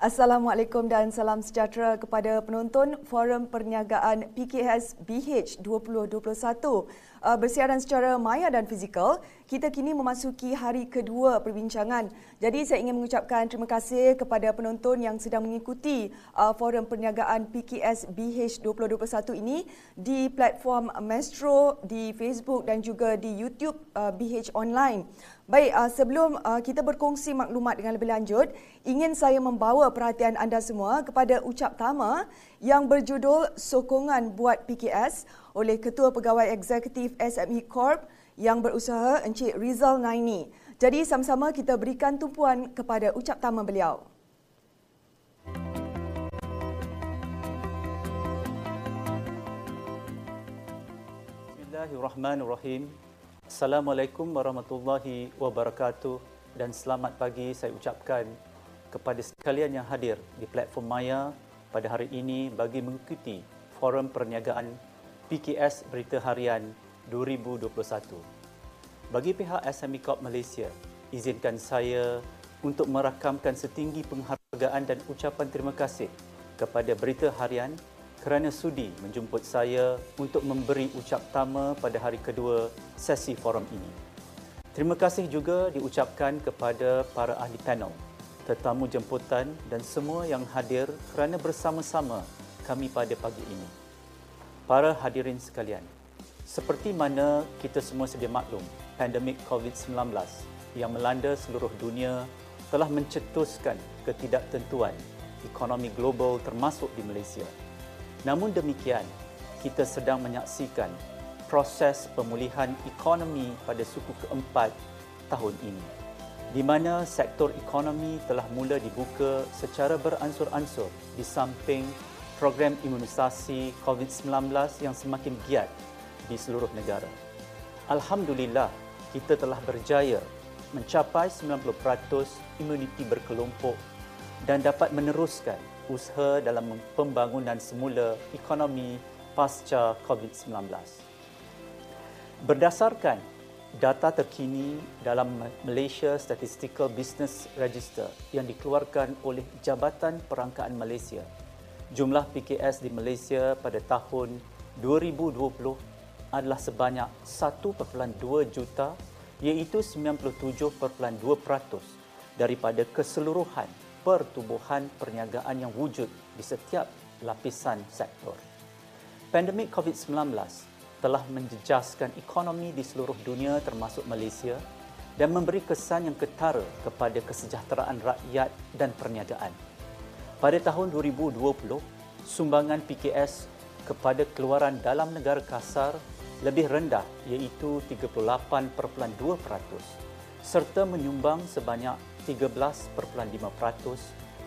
Assalamualaikum dan salam sejahtera kepada penonton Forum Perniagaan PKS BH 2021. Uh, bersiaran secara maya dan fizikal, kita kini memasuki hari kedua perbincangan. Jadi saya ingin mengucapkan terima kasih kepada penonton yang sedang mengikuti uh, Forum Perniagaan PKS BH 2021 ini di platform Mestro, di Facebook dan juga di YouTube uh, BH Online. Baik, uh, sebelum uh, kita berkongsi maklumat dengan lebih lanjut, ingin saya membawa perhatian anda semua kepada ucap tama yang berjudul Sokongan Buat PKS oleh Ketua Pegawai Eksekutif SME Corp yang berusaha Encik Rizal Naini. Jadi sama-sama kita berikan tumpuan kepada ucap tama beliau. Bismillahirrahmanirrahim. Assalamualaikum warahmatullahi wabarakatuh dan selamat pagi saya ucapkan kepada sekalian yang hadir di platform Maya pada hari ini bagi mengikuti Forum Perniagaan PKS Berita Harian 2021. Bagi pihak SME Corp Malaysia, izinkan saya untuk merakamkan setinggi penghargaan dan ucapan terima kasih kepada Berita Harian kerana sudi menjemput saya untuk memberi ucap tama pada hari kedua sesi forum ini. Terima kasih juga diucapkan kepada para ahli panel, tetamu jemputan dan semua yang hadir kerana bersama-sama kami pada pagi ini. Para hadirin sekalian, seperti mana kita semua sedia maklum, pandemik COVID-19 yang melanda seluruh dunia telah mencetuskan ketidaktentuan ekonomi global termasuk di Malaysia. Namun demikian, kita sedang menyaksikan proses pemulihan ekonomi pada suku keempat tahun ini di mana sektor ekonomi telah mula dibuka secara beransur-ansur di samping program imunisasi COVID-19 yang semakin giat di seluruh negara. Alhamdulillah, kita telah berjaya mencapai 90% imuniti berkelompok dan dapat meneruskan usaha dalam pembangunan semula ekonomi pasca COVID-19. Berdasarkan data terkini dalam Malaysia Statistical Business Register yang dikeluarkan oleh Jabatan Perangkaan Malaysia, jumlah PKS di Malaysia pada tahun 2020 adalah sebanyak 1.2 juta iaitu 97.2% daripada keseluruhan pertubuhan perniagaan yang wujud di setiap lapisan sektor. Pandemik COVID-19 telah menjejaskan ekonomi di seluruh dunia termasuk Malaysia dan memberi kesan yang ketara kepada kesejahteraan rakyat dan perniagaan. Pada tahun 2020, sumbangan PKS kepada keluaran dalam negara kasar lebih rendah iaitu 38.2% serta menyumbang sebanyak 13.5%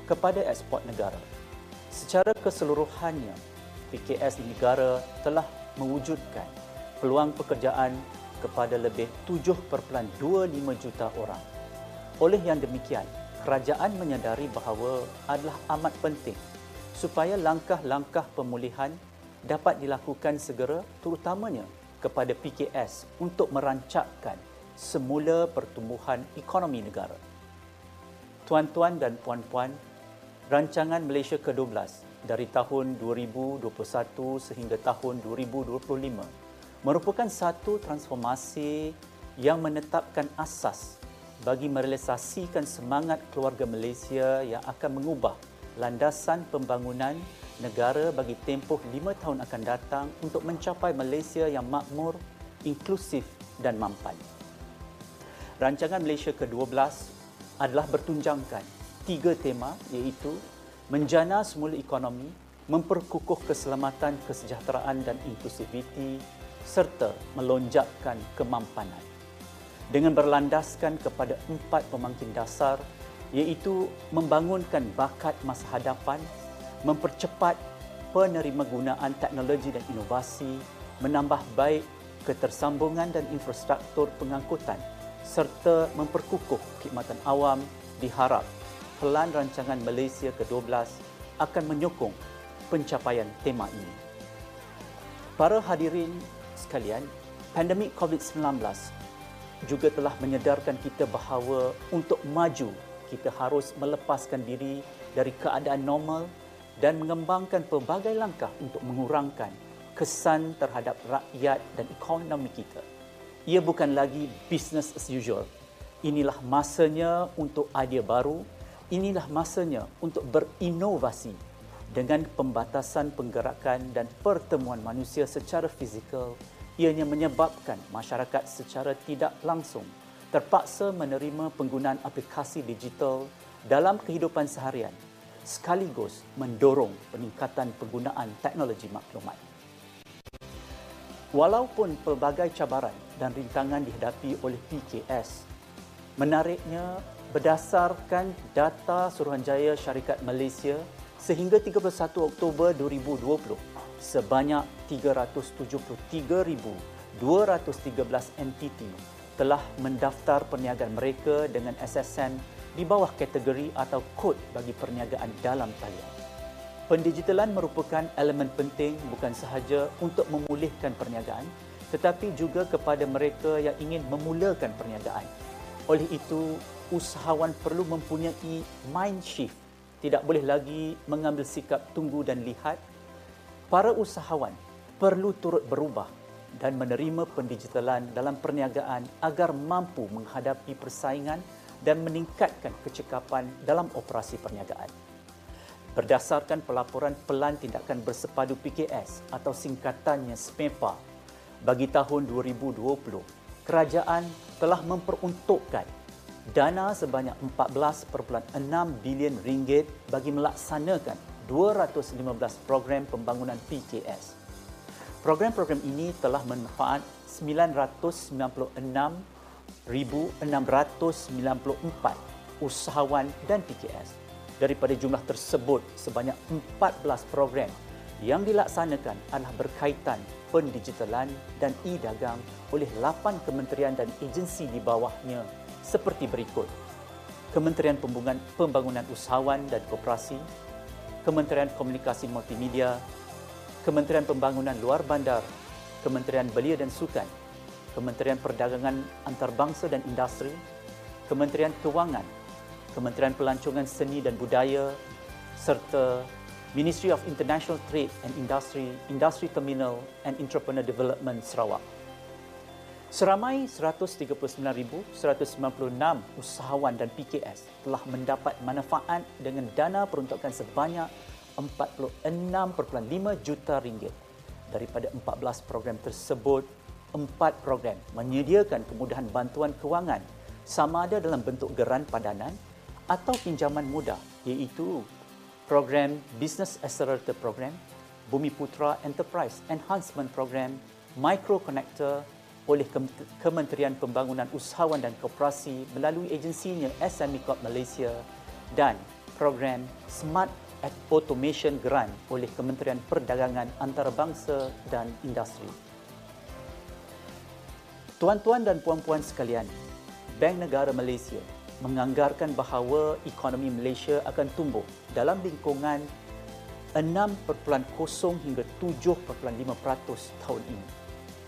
kepada ekspor negara. Secara keseluruhannya, PKS di negara telah mewujudkan peluang pekerjaan kepada lebih 7.25 juta orang. Oleh yang demikian, kerajaan menyadari bahawa adalah amat penting supaya langkah-langkah pemulihan dapat dilakukan segera terutamanya kepada PKS untuk merancakkan semula pertumbuhan ekonomi negara. Tuan-tuan dan puan-puan, rancangan Malaysia ke-12 dari tahun 2021 sehingga tahun 2025 merupakan satu transformasi yang menetapkan asas bagi merealisasikan semangat keluarga Malaysia yang akan mengubah landasan pembangunan negara bagi tempoh lima tahun akan datang untuk mencapai Malaysia yang makmur, inklusif dan mampan. Rancangan Malaysia ke-12 adalah bertunjangkan tiga tema iaitu menjana semula ekonomi, memperkukuh keselamatan, kesejahteraan dan inklusiviti serta melonjakkan kemampanan. Dengan berlandaskan kepada empat pemangkin dasar iaitu membangunkan bakat masa hadapan, mempercepat penerima gunaan teknologi dan inovasi, menambah baik ketersambungan dan infrastruktur pengangkutan serta memperkukuh khidmatan awam diharap pelan rancangan Malaysia ke-12 akan menyokong pencapaian tema ini. Para hadirin sekalian, pandemik COVID-19 juga telah menyedarkan kita bahawa untuk maju kita harus melepaskan diri dari keadaan normal dan mengembangkan pelbagai langkah untuk mengurangkan kesan terhadap rakyat dan ekonomi kita. Ia bukan lagi business as usual. Inilah masanya untuk idea baru, inilah masanya untuk berinovasi dengan pembatasan penggerakan dan pertemuan manusia secara fizikal ianya menyebabkan masyarakat secara tidak langsung terpaksa menerima penggunaan aplikasi digital dalam kehidupan seharian sekaligus mendorong peningkatan penggunaan teknologi maklumat. Walaupun pelbagai cabaran dan rintangan dihadapi oleh PKS, menariknya berdasarkan data Suruhanjaya Syarikat Malaysia sehingga 31 Oktober 2020, sebanyak 373,213 entiti telah mendaftar perniagaan mereka dengan SSN di bawah kategori atau kod bagi perniagaan dalam talian. Pendigitalan merupakan elemen penting bukan sahaja untuk memulihkan perniagaan tetapi juga kepada mereka yang ingin memulakan perniagaan. Oleh itu, usahawan perlu mempunyai mind shift tidak boleh lagi mengambil sikap tunggu dan lihat. Para usahawan perlu turut berubah dan menerima pendigitalan dalam perniagaan agar mampu menghadapi persaingan dan meningkatkan kecekapan dalam operasi perniagaan. Berdasarkan pelaporan Pelan Tindakan Bersepadu PKS atau singkatannya SPEPA bagi tahun 2020, kerajaan telah memperuntukkan dana sebanyak 14.6 bilion ringgit bagi melaksanakan 215 program pembangunan PKS. Program-program ini telah manfaat 996,694 usahawan dan PKS. Daripada jumlah tersebut, sebanyak 14 program yang dilaksanakan adalah berkaitan pendigitalan dan e-dagang oleh 8 kementerian dan agensi di bawahnya seperti berikut. Kementerian Pembangunan, Usahawan dan Koperasi, Kementerian Komunikasi Multimedia, Kementerian Pembangunan Luar Bandar, Kementerian Belia dan Sukan, Kementerian Perdagangan Antarabangsa dan Industri, Kementerian Kewangan, Kementerian Pelancongan Seni dan Budaya serta Ministry of International Trade and Industry, Industry Terminal and Entrepreneur Development Sarawak. Seramai 139,196 usahawan dan PKS telah mendapat manfaat dengan dana peruntukan sebanyak 46.5 juta ringgit. Daripada 14 program tersebut, empat program menyediakan kemudahan bantuan kewangan sama ada dalam bentuk geran padanan atau pinjaman mudah iaitu program Business Accelerator Program, Bumi Putra Enterprise Enhancement Program, Micro Connector oleh Kementerian Pembangunan Usahawan dan Koperasi melalui agensinya SME Corp Malaysia dan program Smart Automation Grant oleh Kementerian Perdagangan Antarabangsa dan Industri. Tuan-tuan dan puan-puan sekalian, Bank Negara Malaysia menganggarkan bahawa ekonomi Malaysia akan tumbuh dalam lingkungan 6.0 hingga 7.5% tahun ini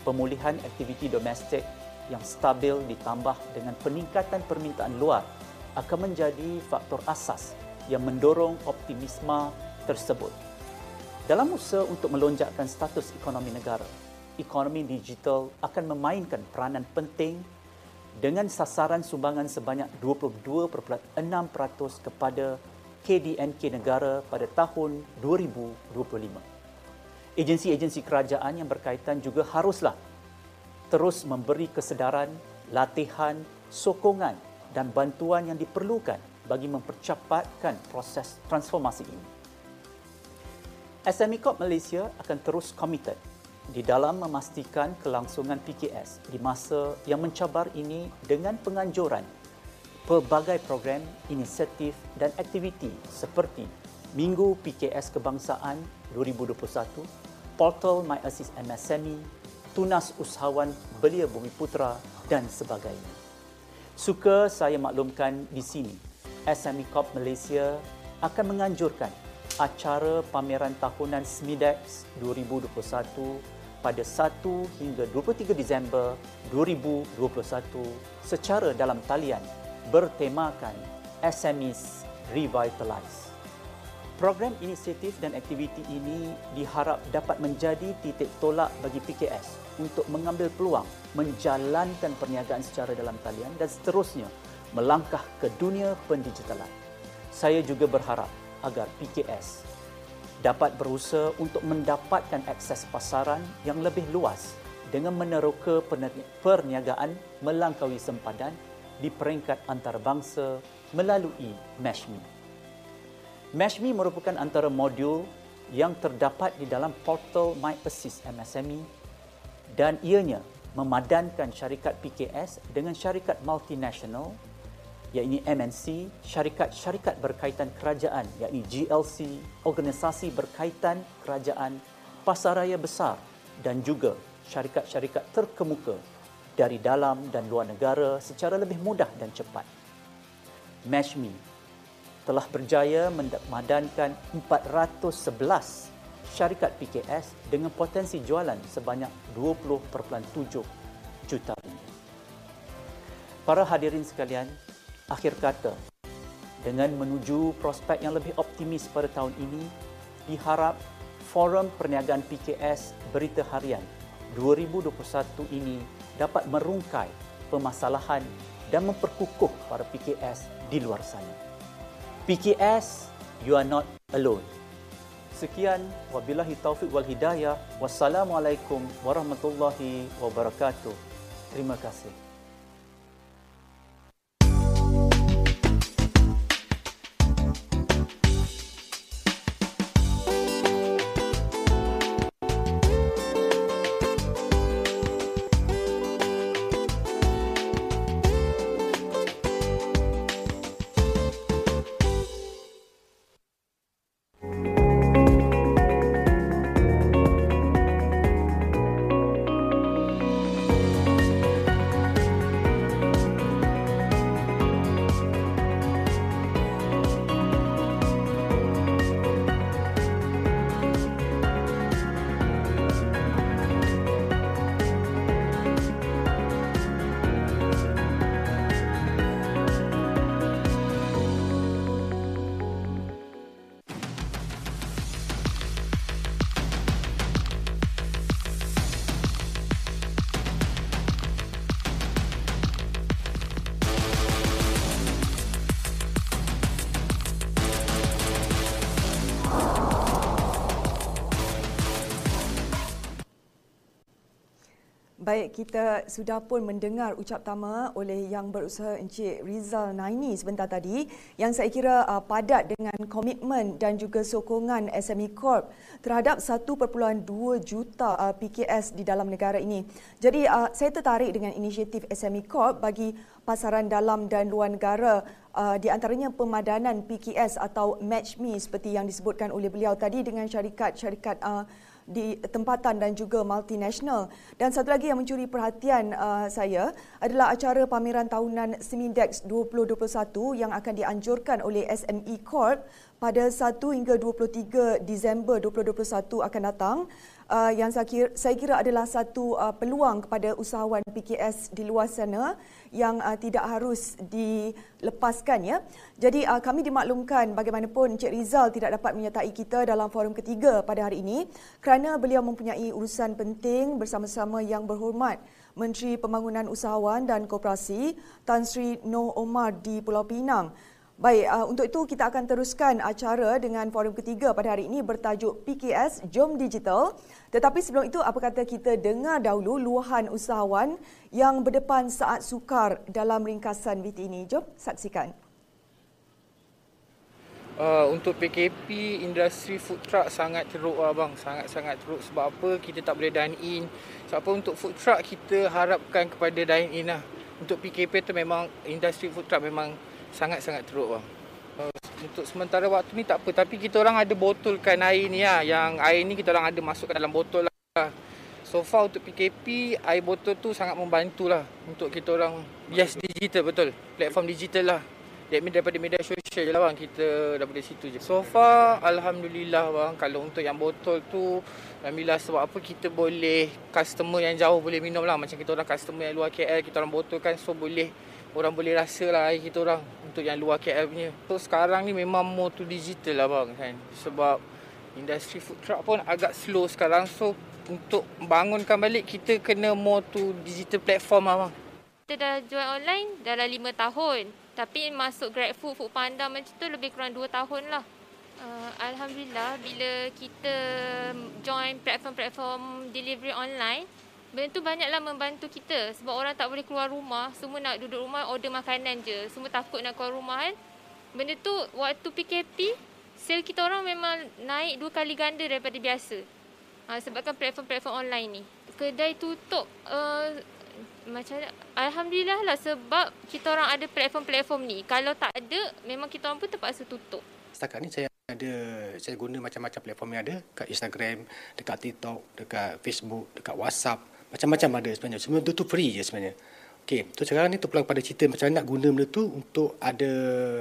pemulihan aktiviti domestik yang stabil ditambah dengan peningkatan permintaan luar akan menjadi faktor asas yang mendorong optimisme tersebut. Dalam usaha untuk melonjakkan status ekonomi negara, ekonomi digital akan memainkan peranan penting dengan sasaran sumbangan sebanyak 22.6% kepada KDNK negara pada tahun 2025 agensi-agensi kerajaan yang berkaitan juga haruslah terus memberi kesedaran, latihan, sokongan dan bantuan yang diperlukan bagi mempercepatkan proses transformasi ini. SME Corp Malaysia akan terus komited di dalam memastikan kelangsungan PKS di masa yang mencabar ini dengan penganjuran pelbagai program, inisiatif dan aktiviti seperti Minggu PKS Kebangsaan 2021 portal My Assist MSME, tunas usahawan belia bumi putra dan sebagainya. Suka saya maklumkan di sini, SME Corp Malaysia akan menganjurkan acara pameran tahunan SMIDEX 2021 pada 1 hingga 23 Disember 2021 secara dalam talian bertemakan SMEs Revitalize. Program inisiatif dan aktiviti ini diharap dapat menjadi titik tolak bagi PKS untuk mengambil peluang menjalankan perniagaan secara dalam talian dan seterusnya melangkah ke dunia pendigitalan. Saya juga berharap agar PKS dapat berusaha untuk mendapatkan akses pasaran yang lebih luas dengan meneroka perniagaan melangkaui sempadan di peringkat antarabangsa melalui MashMe. MashMe merupakan antara modul yang terdapat di dalam portal My Assist MSME dan ianya memadankan syarikat PKS dengan syarikat multinasional iaitu MNC, syarikat-syarikat berkaitan kerajaan iaitu GLC, organisasi berkaitan kerajaan, pasaraya besar dan juga syarikat-syarikat terkemuka dari dalam dan luar negara secara lebih mudah dan cepat. MashMe telah berjaya memadankan 411 syarikat PKS dengan potensi jualan sebanyak 20.7 juta ringgit. Para hadirin sekalian, akhir kata, dengan menuju prospek yang lebih optimis pada tahun ini, diharap Forum Perniagaan PKS Berita Harian 2021 ini dapat merungkai permasalahan dan memperkukuh para PKS di luar sana. PKS, you are not alone. Sekian, wabillahi taufiq wal hidayah. Wassalamualaikum warahmatullahi wabarakatuh. Terima kasih. Baik, kita sudah pun mendengar ucap tama oleh yang berusaha Encik Rizal Naini sebentar tadi yang saya kira uh, padat dengan komitmen dan juga sokongan SME Corp terhadap 1.2 juta uh, PKS di dalam negara ini. Jadi uh, saya tertarik dengan inisiatif SME Corp bagi pasaran dalam dan luar negara uh, di antaranya pemadanan PKS atau Match Me seperti yang disebutkan oleh beliau tadi dengan syarikat-syarikat uh, di tempatan dan juga multinasional. Dan satu lagi yang mencuri perhatian uh, saya adalah acara pameran tahunan Semidex 2021 yang akan dianjurkan oleh SME Corp pada 1 hingga 23 Disember 2021 akan datang uh, yang saya kira, saya kira adalah satu uh, peluang kepada usahawan PKS di luar sana yang uh, tidak harus dilepaskan ya. Jadi uh, kami dimaklumkan bagaimanapun Encik Rizal tidak dapat menyertai kita dalam forum ketiga pada hari ini kerana beliau mempunyai urusan penting bersama-sama yang berhormat Menteri Pembangunan Usahawan dan Koperasi Tan Sri Noh Omar di Pulau Pinang. Baik, uh, untuk itu kita akan teruskan acara dengan forum ketiga pada hari ini bertajuk PKS Jom Digital. Tetapi sebelum itu, apa kata kita dengar dahulu luahan usahawan yang berdepan saat sukar dalam ringkasan VT ini. Jom saksikan. Uh, untuk PKP, industri food truck sangat teruk lah bang. Sangat-sangat teruk. Sebab apa? Kita tak boleh dine in. Sebab apa? Untuk food truck, kita harapkan kepada dine in lah. Untuk PKP tu memang, industri food truck memang sangat-sangat teruk bang. Uh, untuk sementara waktu ni tak apa tapi kita orang ada botolkan air ni lah. Yang air ni kita orang ada masukkan dalam botol lah. So far untuk PKP air botol tu sangat membantu lah untuk kita orang yes digital betul. Platform digital lah. That mean daripada media sosial je lah bang kita daripada situ je. So far Alhamdulillah bang kalau untuk yang botol tu Alhamdulillah sebab apa kita boleh customer yang jauh boleh minum lah. Macam kita orang customer yang luar KL kita orang botol kan so boleh orang boleh rasa lah air kita orang untuk yang luar KL punya. So sekarang ni memang more to digital lah bang kan. Sebab industri food truck pun agak slow sekarang. So untuk bangunkan balik kita kena more to digital platform lah bang. Kita dah jual online dalam lima tahun. Tapi masuk Grab Food, Food Panda macam tu lebih kurang dua tahun lah. Uh, Alhamdulillah bila kita join platform-platform delivery online, benda tu banyaklah membantu kita sebab orang tak boleh keluar rumah, semua nak duduk rumah order makanan je. Semua takut nak keluar rumah kan. Benda tu waktu PKP, sale kita orang memang naik dua kali ganda daripada biasa. Uh, sebabkan platform-platform online ni. Kedai tutup uh, macam Alhamdulillah lah sebab kita orang ada platform-platform ni. Kalau tak ada, memang kita orang pun terpaksa tutup. Setakat ni saya ada saya guna macam-macam platform yang ada dekat Instagram, dekat TikTok, dekat Facebook, dekat WhatsApp macam-macam ada sebenarnya. Semua tu tu free je sebenarnya. Okey, tu sekarang ni tu pulang pada cerita macam mana nak guna benda tu untuk ada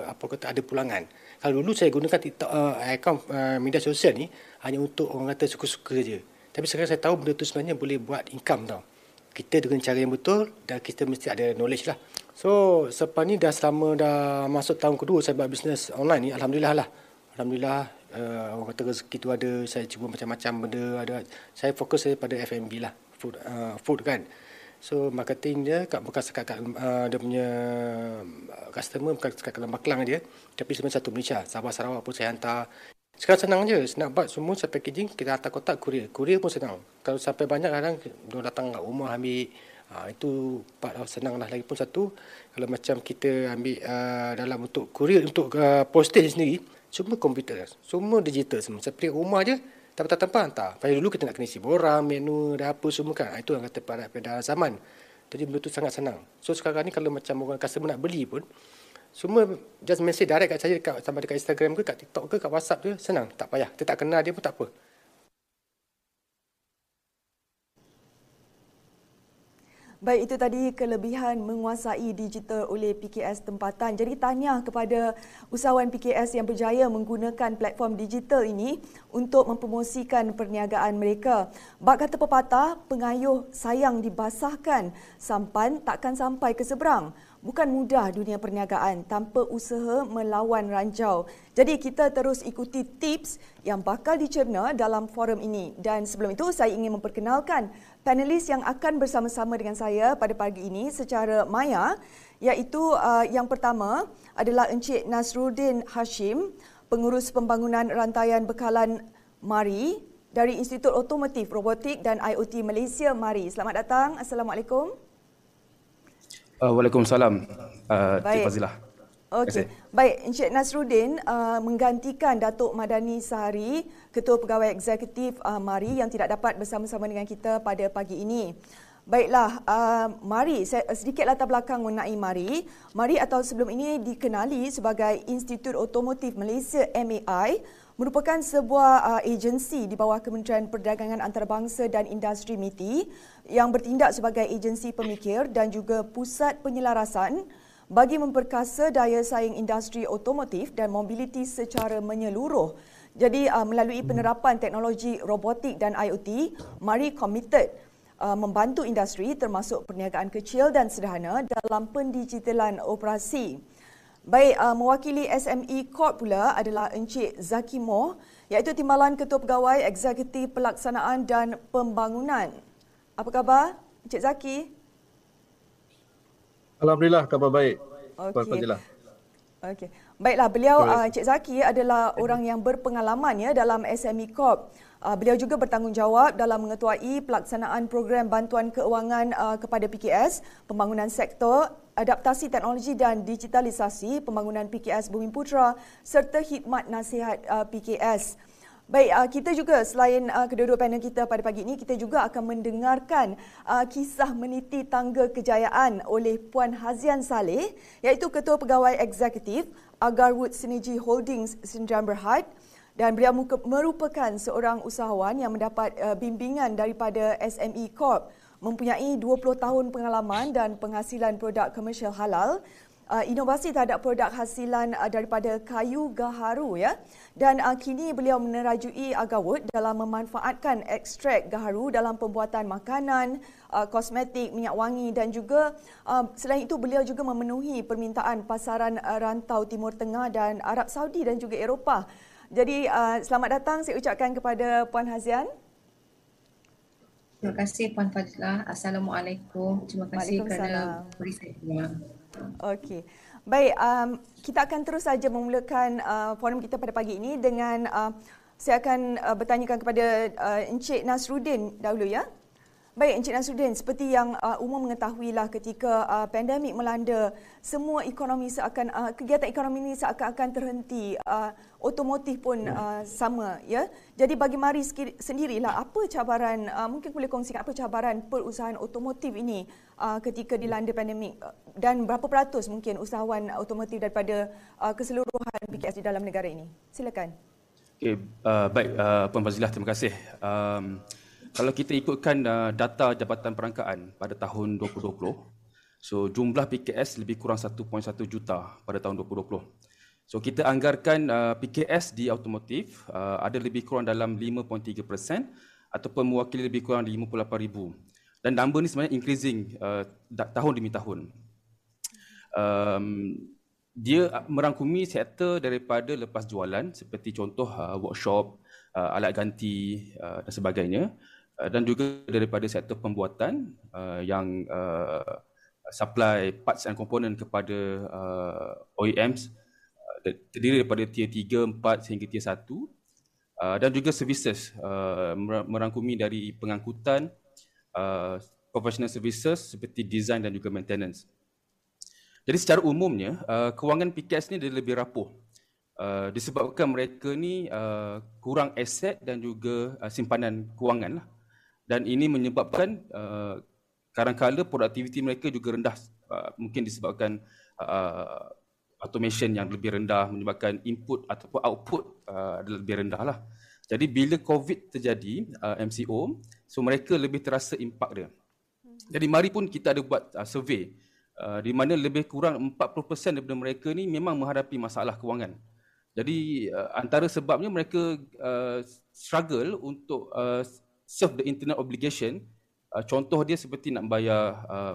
apa kata ada pulangan. Kalau dulu saya gunakan TikTok uh, account uh, media sosial ni hanya untuk orang kata suka-suka je. Tapi sekarang saya tahu benda tu sebenarnya boleh buat income tau. Kita dengan cara yang betul dan kita mesti ada knowledge lah. So, selepas ni dah selama dah masuk tahun kedua saya buat bisnes online ni, Alhamdulillah lah. Alhamdulillah, uh, orang kata rezeki tu ada, saya cuba macam-macam benda ada. Saya fokus saya pada F&B lah food uh, food kan. So marketing dia kat bukan sekat kat uh, dia punya uh, customer bukan sekat dalam Maklang dia, tapi sebenarnya satu Malaysia. Sabah Sarawak pun saya hantar. Sekarang senang je, senang buat semua saya packaging, kita hantar kotak kurier. Kurier pun senang. Kalau sampai banyak kadang dia datang kat rumah ambil Ha, itu part senang lah. Lagipun satu, kalau macam kita ambil uh, dalam untuk kurier, untuk uh, postage sendiri, semua komputer. Semua digital semua. Saya pergi rumah je, tanpa tanpa hantar. Pada dulu kita nak kena isi borang, menu, dan apa semua kan. Itu yang kata pada, pada zaman. Jadi benda tu sangat senang. So sekarang ni kalau macam orang customer nak beli pun, semua just message direct kat saya dekat, sama dekat Instagram ke, kat TikTok ke, kat WhatsApp tu, senang. Tak payah. Kita tak kenal dia pun tak apa. Baik, itu tadi kelebihan menguasai digital oleh PKS tempatan. Jadi tanya kepada usahawan PKS yang berjaya menggunakan platform digital ini untuk mempromosikan perniagaan mereka. Bak kata pepatah, pengayuh sayang dibasahkan, sampan takkan sampai ke seberang. Bukan mudah dunia perniagaan tanpa usaha melawan ranjau. Jadi kita terus ikuti tips yang bakal dicerna dalam forum ini. Dan sebelum itu saya ingin memperkenalkan panelis yang akan bersama-sama dengan saya pada pagi ini secara maya iaitu uh, yang pertama adalah Encik Nasruddin Hashim, pengurus pembangunan rantaian bekalan MARI dari Institut Otomotif Robotik dan IoT Malaysia MARI. Selamat datang. Assalamualaikum. Uh, Waalaikumsalam, uh, Cik Fazilah. Okey. Baik, Encik Nasruddin uh, menggantikan Datuk Madani Sahari, Ketua Pegawai Eksekutif uh, MARI yang tidak dapat bersama-sama dengan kita pada pagi ini. Baiklah, uh, mari saya sedikit latar belakang mengenai MARI. MARI atau sebelum ini dikenali sebagai Institut Otomotif Malaysia MAI merupakan sebuah uh, agensi di bawah Kementerian Perdagangan Antarabangsa dan Industri MITI yang bertindak sebagai agensi pemikir dan juga pusat penyelarasan bagi memperkasa daya saing industri otomotif dan mobiliti secara menyeluruh. Jadi uh, melalui penerapan teknologi robotik dan IoT, MARI committed uh, membantu industri termasuk perniagaan kecil dan sederhana dalam pendigitalan operasi. Baik, uh, mewakili SME Corp pula adalah Encik Zaki Moh, iaitu Timbalan Ketua Pegawai Eksekutif Pelaksanaan dan Pembangunan. Apa khabar, Encik Zaki? Alhamdulillah, khabar baik. Okey. Okey. Baiklah, beliau uh, Encik Zaki adalah orang yang berpengalaman ya dalam SME Corp. Uh, beliau juga bertanggungjawab dalam mengetuai pelaksanaan program bantuan keuangan uh, kepada PKS, pembangunan sektor adaptasi teknologi dan digitalisasi pembangunan PKS Bumi Putra serta khidmat nasihat uh, PKS. Baik, uh, kita juga selain uh, kedua-dua panel kita pada pagi ini, kita juga akan mendengarkan uh, kisah meniti tangga kejayaan oleh Puan Hazian Saleh, iaitu Ketua Pegawai Eksekutif Agarwood Synergy Holdings Sdn Berhad. Dan beliau merupakan seorang usahawan yang mendapat bimbingan daripada SME Corp. Mempunyai 20 tahun pengalaman dan penghasilan produk komersial halal uh, inovasi terhadap produk hasilan uh, daripada kayu gaharu ya dan uh, kini beliau menerajui Agawut dalam memanfaatkan ekstrak gaharu dalam pembuatan makanan, uh, kosmetik, minyak wangi dan juga uh, selain itu beliau juga memenuhi permintaan pasaran uh, rantau Timur Tengah dan Arab Saudi dan juga Eropah. Jadi uh, selamat datang saya ucapkan kepada Puan Hazian. Terima kasih Puan Fadilah. Assalamualaikum. Terima kasih kerana beri saya Okey. Baik, um, kita akan terus saja memulakan uh, forum kita pada pagi ini dengan uh, saya akan uh, bertanyakan kepada uh, Encik Nasruddin dahulu ya. Baik Encik Nasruddin, seperti yang uh, umum mengetahuilah ketika uh, pandemik melanda, semua ekonomi seakan uh, kegiatan ekonomi ini seakan-akan terhenti, uh, otomotif pun uh, sama ya. Jadi bagi Mari sendirilah apa cabaran uh, mungkin boleh kongsikan apa cabaran perusahaan otomotif ini uh, ketika dilanda pandemik dan berapa peratus mungkin usahawan otomotif daripada uh, keseluruhan BKS di dalam negara ini. Silakan. Okay, uh, baik uh, Puan Fazilah, terima kasih. Um, kalau kita ikutkan uh, data Jabatan Perangkaan pada tahun 2020, so jumlah PKS lebih kurang 1.1 juta pada tahun 2020. So kita anggarkan uh, PKS di automotif uh, ada lebih kurang dalam 5.3% ataupun mewakili lebih kurang 58,000. Dan number ni sebenarnya increasing uh, tahun demi tahun. Um, dia merangkumi sektor daripada lepas jualan seperti contoh uh, workshop, uh, alat ganti uh, dan sebagainya. Uh, dan juga daripada sektor pembuatan uh, yang uh, supply parts dan komponen kepada uh, OEMs uh, terdiri daripada tier 3, 4 sehingga tier 1 uh, dan juga services uh, merangkumi dari pengangkutan uh, professional services seperti design dan juga maintenance. Jadi secara umumnya uh, kewangan PKS ni dia lebih rapuh. Uh, disebabkan mereka ni uh, kurang aset dan juga uh, simpanan kewangan lah dan ini menyebabkan uh, kadang-kadang produktiviti mereka juga rendah uh, mungkin disebabkan uh, automation yang lebih rendah menyebabkan input ataupun output uh, lebih rendah lah. Jadi bila COVID terjadi uh, MCO, so mereka lebih terasa impak dia. Jadi mari pun kita ada buat uh, survey uh, di mana lebih kurang 40% daripada mereka ni memang menghadapi masalah kewangan. Jadi uh, antara sebabnya mereka uh, struggle untuk uh, serve the internet obligation uh, contoh dia seperti nak bayar uh,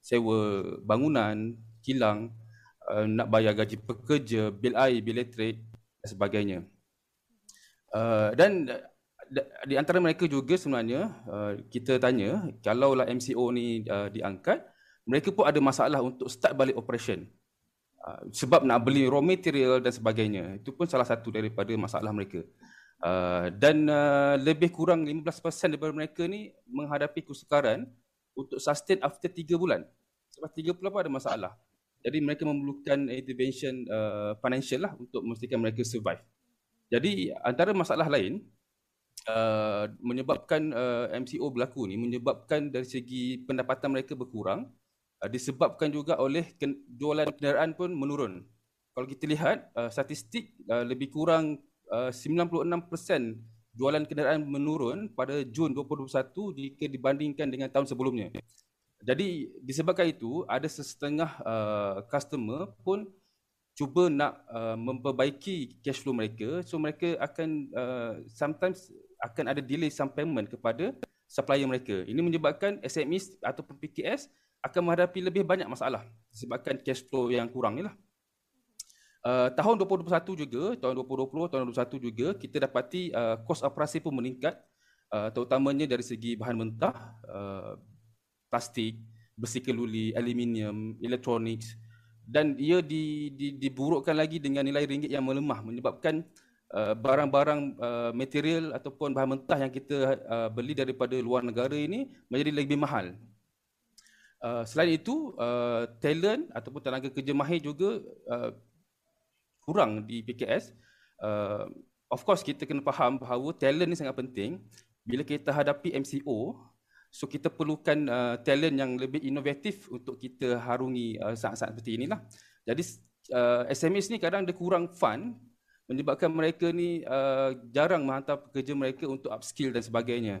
sewa bangunan kilang uh, nak bayar gaji pekerja bil air bil elektrik dan sebagainya. Uh, dan di antara mereka juga sebenarnya uh, kita tanya kalaulah MCO ni uh, diangkat mereka pun ada masalah untuk start balik operation. Uh, sebab nak beli raw material dan sebagainya. Itu pun salah satu daripada masalah mereka Uh, dan uh, lebih kurang 15% daripada mereka ni menghadapi kesukaran untuk sustain after 3 bulan. Sebab 3 bulan pun ada masalah. Jadi mereka memerlukan intervention uh, financial lah untuk memastikan mereka survive. Jadi antara masalah lain uh, menyebabkan uh, MCO berlaku ni menyebabkan dari segi pendapatan mereka berkurang uh, disebabkan juga oleh jualan kenderaan pun menurun. Kalau kita lihat uh, statistik uh, lebih kurang 96% uh, jualan kenderaan menurun pada Jun 2021 jika dibandingkan dengan tahun sebelumnya. Jadi disebabkan itu ada setengah uh, customer pun cuba nak uh, memperbaiki cash flow mereka so mereka akan uh, sometimes akan ada delay some payment kepada supplier mereka. Ini menyebabkan SMEs ataupun PKS akan menghadapi lebih banyak masalah disebabkan cash flow yang kurang inilah. Uh, tahun 2021 juga, tahun 2020, tahun 2021 juga kita dapati uh, kos operasi pun meningkat uh, terutamanya dari segi bahan mentah, uh, plastik, besi keluli, aluminium, elektronik dan ia di, di, diburukkan lagi dengan nilai ringgit yang melemah menyebabkan uh, barang-barang uh, material ataupun bahan mentah yang kita uh, beli daripada luar negara ini menjadi lebih mahal. Uh, selain itu, uh, talent ataupun tenaga kerja mahir juga uh, kurang di PKS, uh, of course kita kena faham bahawa talent ni sangat penting. Bila kita hadapi MCO, so kita perlukan uh, talent yang lebih inovatif untuk kita harungi uh, saat-saat seperti inilah. Jadi uh, SMS ni kadang dia kurang fun menyebabkan mereka ni uh, jarang menghantar pekerja mereka untuk upskill dan sebagainya.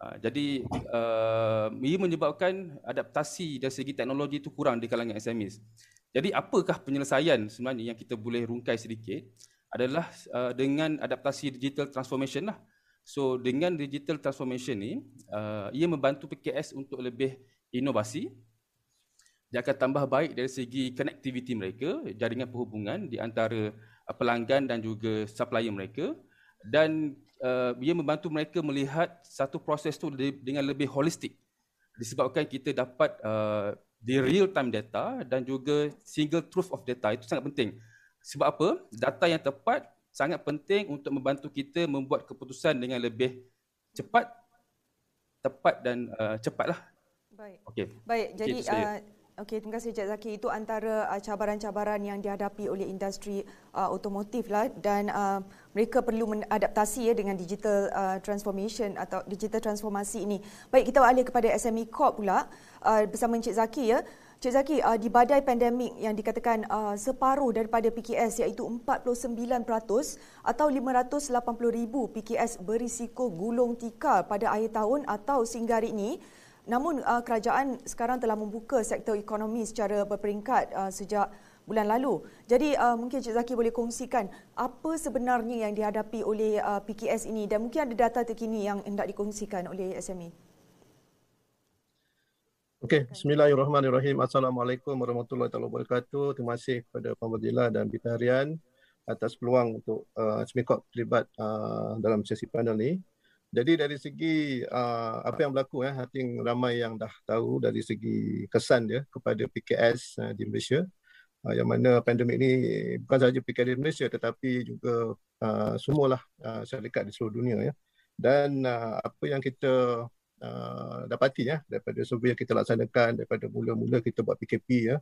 Uh, jadi uh, ia menyebabkan adaptasi dari segi teknologi itu kurang di kalangan SMEs. Jadi apakah penyelesaian sebenarnya yang kita boleh rungkai sedikit adalah uh, dengan adaptasi digital transformation lah. So dengan digital transformation ni, uh, ia membantu PKS untuk lebih inovasi. Dia akan tambah baik dari segi connectivity mereka, jaringan perhubungan di antara uh, pelanggan dan juga supplier mereka dan uh, ia membantu mereka melihat satu proses tu dengan lebih holistik disebabkan kita dapat uh, the real time data dan juga single truth of data itu sangat penting. Sebab apa? Data yang tepat sangat penting untuk membantu kita membuat keputusan dengan lebih cepat, tepat dan uh, cepatlah. Baik. Okey. Baik. Jadi uh, Okey, terima kasih Cik Zaki. Itu antara uh, cabaran-cabaran yang dihadapi oleh industri uh, otomotif lah dan uh, mereka perlu mengadaptasi ya dengan digital uh, transformation atau digital transformasi ini. Baik, kita beralih kepada SME Corp pula uh, bersama Cik Zaki ya. Cik Zaki, uh, di badai pandemik yang dikatakan uh, separuh daripada PKS iaitu 49% atau 580,000 PKS berisiko gulung tikar pada akhir tahun atau sehingga hari ini, Namun uh, kerajaan sekarang telah membuka sektor ekonomi secara berperingkat uh, sejak bulan lalu. Jadi uh, mungkin Cik Zaki boleh kongsikan apa sebenarnya yang dihadapi oleh uh, PKS ini dan mungkin ada data terkini yang hendak dikongsikan oleh SME. Okey, bismillahirrahmanirrahim. Assalamualaikum warahmatullahi wabarakatuh. Terima kasih kepada Pembangunan dan Bitarian atas peluang untuk uh, SME terlibat uh, dalam sesi panel ini. Jadi dari segi uh, apa yang berlaku eh, I think ramai yang dah tahu dari segi kesan dia kepada PKS uh, di Malaysia. Uh, yang mana pandemik ini bukan sahaja PKS di Malaysia tetapi juga uh, semualah uh, syarikat di seluruh dunia ya. Dan uh, apa yang kita uh, dapati ya daripada survey yang kita laksanakan daripada mula-mula kita buat PKP ya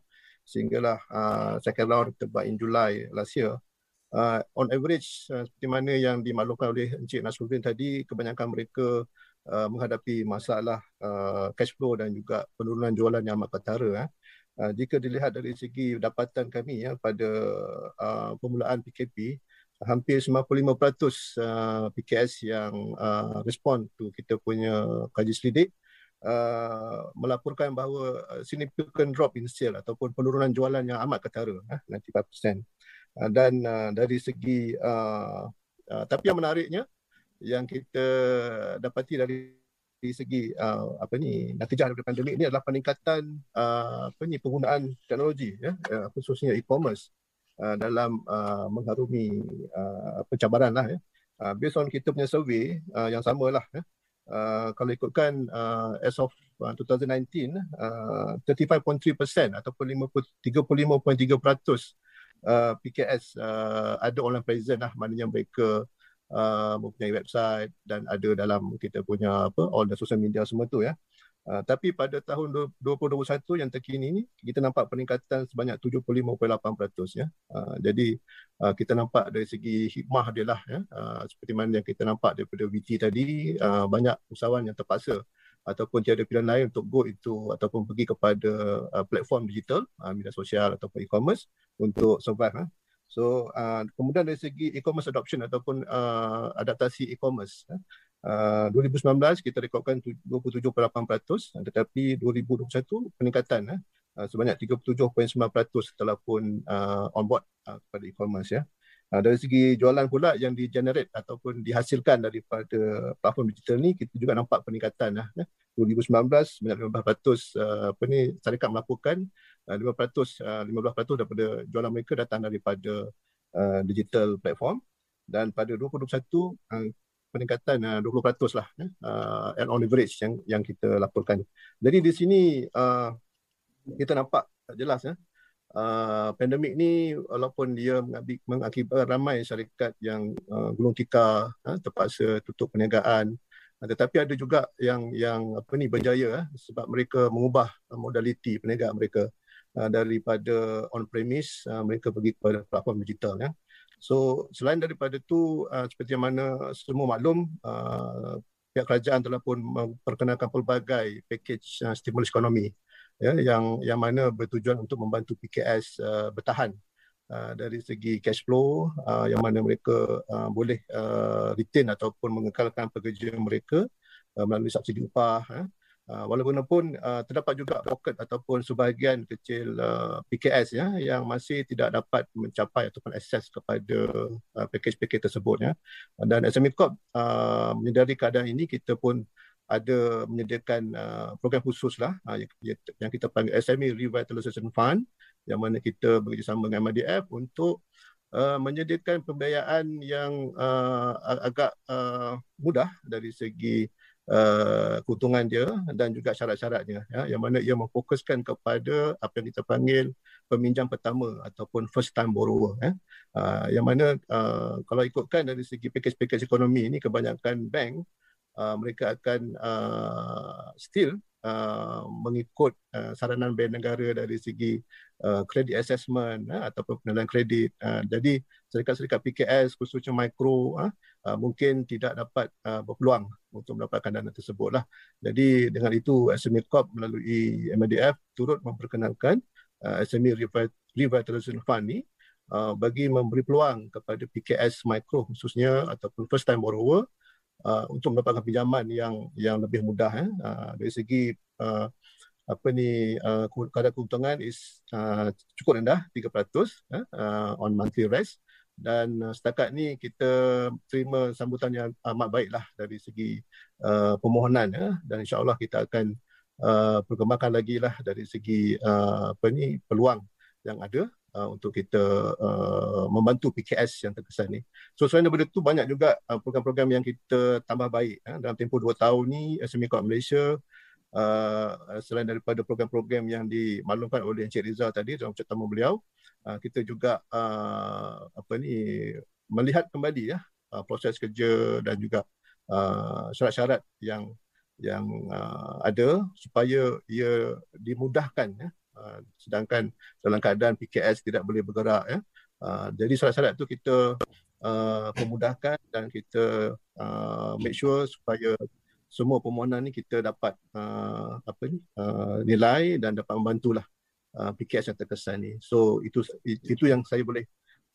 sehinggalah uh, second round kita buat in July last year uh, on average uh, seperti mana yang dimaklumkan oleh Encik Nasruddin tadi kebanyakan mereka uh, menghadapi masalah uh, cash flow dan juga penurunan jualan yang amat ketara eh. Uh, jika dilihat dari segi dapatan kami ya pada uh, permulaan PKP hampir 95% uh, PKS yang uh, respon tu kita punya kaji selidik uh, melaporkan bahawa uh, significant drop in sale ataupun penurunan jualan yang amat ketara eh, 95%. Ah, dan uh, dari segi uh, uh, tapi yang menariknya yang kita dapati dari segi uh, apa ni natijah daripada pandemik ini adalah peningkatan uh, apa ni penggunaan teknologi ya uh, khususnya e-commerce uh, dalam uh, mengharumi uh, pencabaran lah ya. Uh, based on kita punya survey uh, yang samalah ya. Uh, kalau ikutkan uh, as of uh, 2019 uh, 35.3% ataupun 30.3% uh, PKS uh, ada online presence lah maknanya mereka uh, mempunyai website dan ada dalam kita punya apa all the social media semua tu ya. Uh, tapi pada tahun 2021 yang terkini ni kita nampak peningkatan sebanyak 75.8% ya. Uh, jadi uh, kita nampak dari segi hikmah dia lah ya. Uh, seperti mana yang kita nampak daripada VT tadi uh, banyak usahawan yang terpaksa ataupun tiada pilihan lain untuk go itu ataupun pergi kepada uh, platform digital uh, media sosial ataupun e-commerce untuk survive eh. so uh, kemudian dari segi e-commerce adoption ataupun uh, adaptasi e-commerce eh. uh, 2019 kita rekodkan 27.8% tetapi 2021 peningkatan eh, uh, sebanyak 37.9% telah pun uh, on board uh, kepada e-commerce ya Uh, dari segi jualan pula yang di-generate ataupun dihasilkan daripada platform digital ni kita juga nampak peningkatan lah. Ya. 2019 sebanyak 15% uh, apa ni syarikat melakukan uh, 5% uh, 15% daripada jualan mereka datang daripada uh, digital platform dan pada 2021 uh, peningkatan uh, 20% lah ya. uh, and on average yang yang kita laporkan. Jadi di sini uh, kita nampak jelas ya uh, pandemik ni walaupun dia mengakibatkan ramai syarikat yang uh, gulung tikar uh, terpaksa tutup perniagaan. Uh, tetapi ada juga yang yang apa ni berjaya uh, sebab mereka mengubah uh, modaliti perniagaan mereka uh, daripada on premise uh, mereka pergi kepada platform digital ya. So selain daripada tu uh, seperti yang mana semua maklum uh, pihak kerajaan telah pun memperkenalkan pelbagai package uh, stimulus ekonomi ya yang yang mana bertujuan untuk membantu PKS uh, bertahan uh, dari segi cash flow uh, yang mana mereka uh, boleh uh, retain ataupun mengekalkan pekerja mereka uh, melalui subsidi upah uh, Uh, walaupun uh, terdapat juga pocket ataupun sebahagian kecil uh, PKS ya yang masih tidak dapat mencapai ataupun akses kepada uh, package-package tersebut ya. Dan SME Corp uh, menyedari keadaan ini kita pun ada menyediakan uh, program khusus lah uh, yang, yang kita panggil SME Revitalization Fund yang mana kita bekerjasama dengan MDF untuk uh, menyediakan pembiayaan yang uh, agak uh, mudah dari segi uh, keuntungan dia dan juga syarat-syaratnya ya, yang mana ia memfokuskan kepada apa yang kita panggil peminjam pertama ataupun first time borrower ya. Uh, yang mana uh, kalau ikutkan dari segi package-package ekonomi ini kebanyakan bank uh, mereka akan uh, still uh, mengikut uh, saranan bank negara dari segi Uh, credit assessment uh, ataupun penilaian kredit. Uh, jadi syarikat-syarikat PKS khususnya mikro uh, uh, mungkin tidak dapat uh, berpeluang untuk mendapatkan dana tersebut lah. Jadi dengan itu SME Corp melalui MDF turut memperkenalkan uh, SME Revitalization Fund ni uh, bagi memberi peluang kepada PKS mikro khususnya ataupun first time borrower uh, untuk mendapatkan pinjaman yang yang lebih mudah eh. uh, dari segi uh, apa ni uh, kadar keuntungan is uh, cukup rendah 3% uh, uh, on monthly rest. Dan uh, setakat ni kita terima sambutan yang amat baiklah dari segi uh, permohonan ya dan insyaallah kita akan uh, perkembangkan lagi lah dari segi uh, apa ni peluang yang ada uh, untuk kita uh, membantu PKS yang terkesan ni. So selain daripada itu banyak juga uh, program-program yang kita tambah baik uh, dalam tempoh 2 tahun ni SME Corp Malaysia uh, selain daripada program-program yang dimaklumkan oleh Encik Rizal tadi dalam cerita beliau, uh, kita juga uh, apa ni melihat kembali ya uh, proses kerja dan juga uh, syarat-syarat yang yang uh, ada supaya ia dimudahkan ya. Uh, sedangkan dalam keadaan PKS tidak boleh bergerak ya. Uh, jadi syarat-syarat itu kita uh, pemudahkan dan kita uh, make sure supaya semua permohonan ni kita dapat uh, apa ni uh, nilai dan dapat membantulah uh, PKS yang terkesan ni. So itu itu yang saya boleh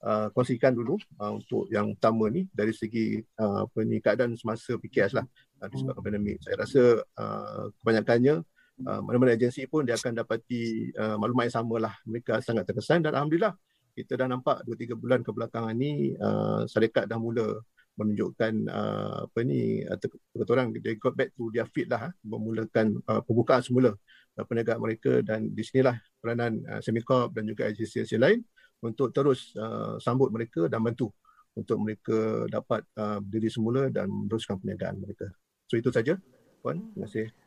uh, kongsikan dulu uh, untuk yang utama ni dari segi uh, apa ni keadaan semasa PKS lah uh, disebabkan pandemik. Saya rasa uh, kebanyakannya uh, mana-mana agensi pun dia akan dapati uh, maklumat yang sama lah. Mereka sangat terkesan dan alhamdulillah kita dah nampak 2 3 bulan kebelakangan ni uh, syarikat dah mula menunjukkan uh, apa ni uh, kata orang they got back to their feet lah uh, memulakan uh, pembukaan semula uh, perniagaan mereka dan di sinilah peranan uh, Semicorp dan juga agensi-agensi lain untuk terus uh, sambut mereka dan bantu untuk mereka dapat uh, berdiri semula dan meneruskan perniagaan mereka. So itu saja. Puan, terima kasih.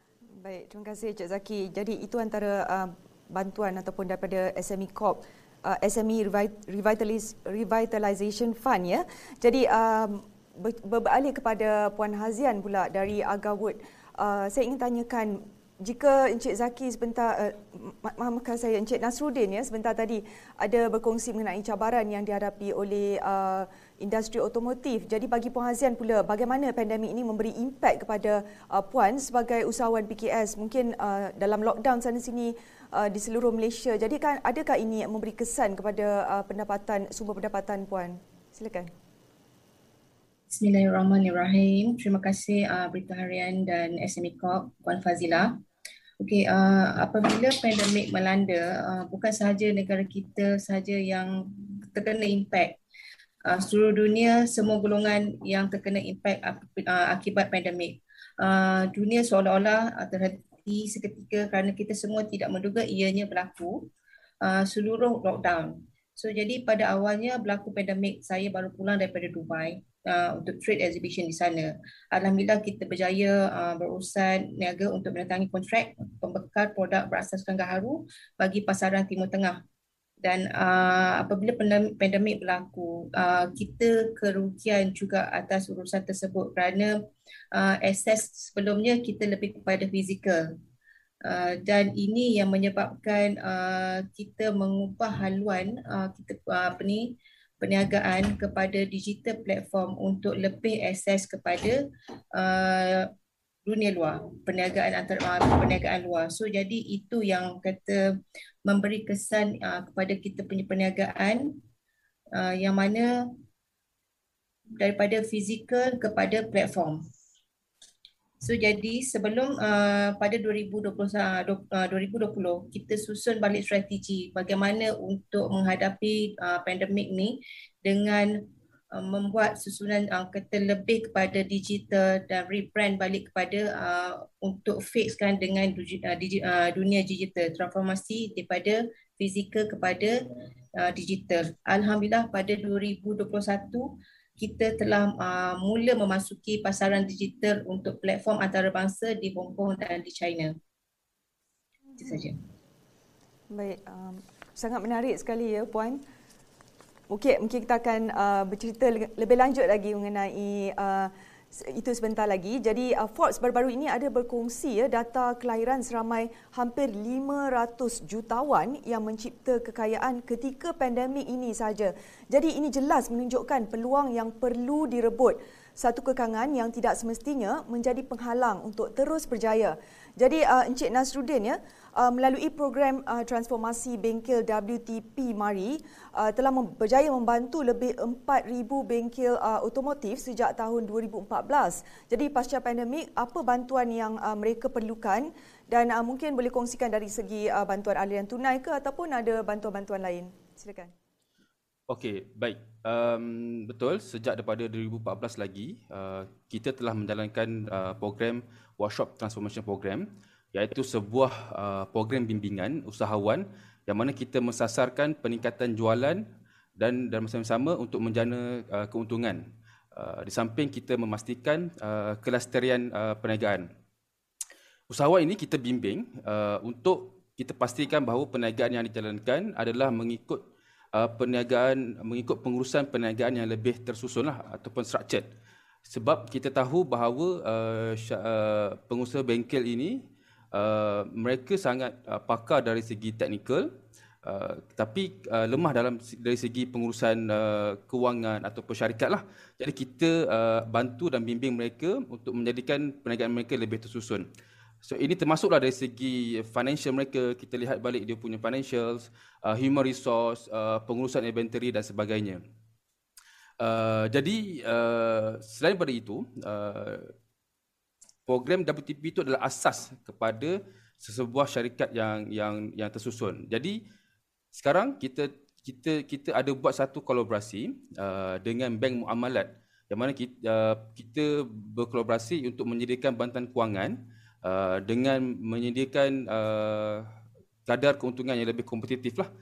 Baik, terima kasih Cik Zaki. Jadi itu antara uh, bantuan ataupun daripada SME Corp uh, SME Revitalization Fund ya. Jadi um, beralih kepada Puan Hazian pula dari Agawood. Uh, saya ingin tanyakan jika Encik Zaki sebentar, uh, maafkan saya Encik Nasruddin ya sebentar tadi ada berkongsi mengenai cabaran yang dihadapi oleh uh, industri otomotif. Jadi bagi Puan Hazian pula bagaimana pandemik ini memberi impak kepada uh, Puan sebagai usahawan PKS mungkin uh, dalam lockdown sana sini uh, di seluruh Malaysia. Jadi kan adakah ini memberi kesan kepada uh, pendapatan sumber pendapatan Puan? Silakan. Bismillahirrahmanirrahim. Terima kasih uh, Berita Harian dan SME Corp, Puan Fazila. Okey, uh, apabila pandemik melanda, uh, bukan sahaja negara kita sahaja yang terkena impak. Uh, seluruh dunia, semua golongan yang terkena impak uh, akibat pandemik. Uh, dunia seolah-olah uh, terhenti seketika kerana kita semua tidak menduga ianya berlaku. Uh, seluruh lockdown. So jadi pada awalnya berlaku pandemik, saya baru pulang daripada Dubai uh, untuk trade exhibition di sana. Alhamdulillah kita berjaya uh, berurusan niaga untuk menandatangani kontrak pembekal produk berasaskan gaharu bagi pasaran Timur Tengah. Dan uh, apabila pandemik berlaku, uh, kita kerugian juga atas urusan tersebut kerana uh, akses sebelumnya kita lebih kepada fizikal. Uh, dan ini yang menyebabkan uh, kita mengubah haluan uh, kita uh, apa ni perniagaan kepada digital platform untuk lebih akses kepada uh, dunia luar perniagaan antara uh, perniagaan luar. So jadi itu yang kata memberi kesan uh, kepada kita punya perniagaan uh, yang mana daripada fizikal kepada platform. So jadi sebelum uh, pada 2020, uh, 2020 kita susun balik strategi bagaimana untuk menghadapi uh, pandemik ni dengan uh, membuat susunan uh, kata lebih kepada digital dan rebrand balik kepada uh, untuk fixkan dengan uh, digi, uh, dunia digital transformasi daripada fizikal kepada uh, digital. Alhamdulillah pada 2021 kita telah uh, mula memasuki pasaran digital untuk platform antarabangsa di Hong Kong dan di China. Itu saja. Baik, um, sangat menarik sekali ya puan. Okey, mungkin kita akan uh, bercerita lebih lanjut lagi mengenai uh, itu sebentar lagi. Jadi uh, Forbes baru-baru ini ada berkongsi ya data kelahiran seramai hampir 500 jutawan yang mencipta kekayaan ketika pandemik ini saja. Jadi ini jelas menunjukkan peluang yang perlu direbut. Satu kekangan yang tidak semestinya menjadi penghalang untuk terus berjaya. Jadi uh, Encik Nasruddin ya, uh, melalui program uh, transformasi bengkel WTP Mari uh, telah mem- berjaya membantu lebih 4,000 bengkel uh, otomotif sejak tahun 2014. Jadi pasca pandemik, apa bantuan yang uh, mereka perlukan dan uh, mungkin boleh kongsikan dari segi uh, bantuan aliran tunai ke ataupun ada bantuan-bantuan lain? Silakan. Okey, baik. Um, betul, sejak daripada 2014 lagi, uh, kita telah menjalankan uh, program Workshop Transformation Program iaitu sebuah uh, program bimbingan usahawan yang mana kita mensasarkan peningkatan jualan dan dan masa yang sama untuk menjana uh, keuntungan. Uh, di samping kita memastikan uh, kelasterian uh, perniagaan. Usahawan ini kita bimbing uh, untuk kita pastikan bahawa perniagaan yang dijalankan adalah mengikut uh, perniagaan mengikut pengurusan perniagaan yang lebih tersusun lah, ataupun structured. Sebab kita tahu bahawa uh, uh, pengusaha bengkel ini Uh, mereka sangat uh, pakar dari segi teknikal uh, tapi uh, lemah dalam dari segi pengurusan uh, kewangan atau syarikat lah. Jadi kita uh, bantu dan bimbing mereka untuk menjadikan perniagaan mereka lebih tersusun. So ini termasuklah dari segi financial mereka, kita lihat balik dia punya financials, uh, human resource, uh, pengurusan inventory dan sebagainya. Uh, jadi uh, selain daripada itu, uh, program WTP itu adalah asas kepada sesebuah syarikat yang yang yang tersusun. Jadi sekarang kita kita kita ada buat satu kolaborasi uh, dengan bank muamalat yang mana kita, uh, kita berkolaborasi untuk menyediakan bantuan kewangan uh, dengan menyediakan uh, kadar keuntungan yang lebih kompetitif lah.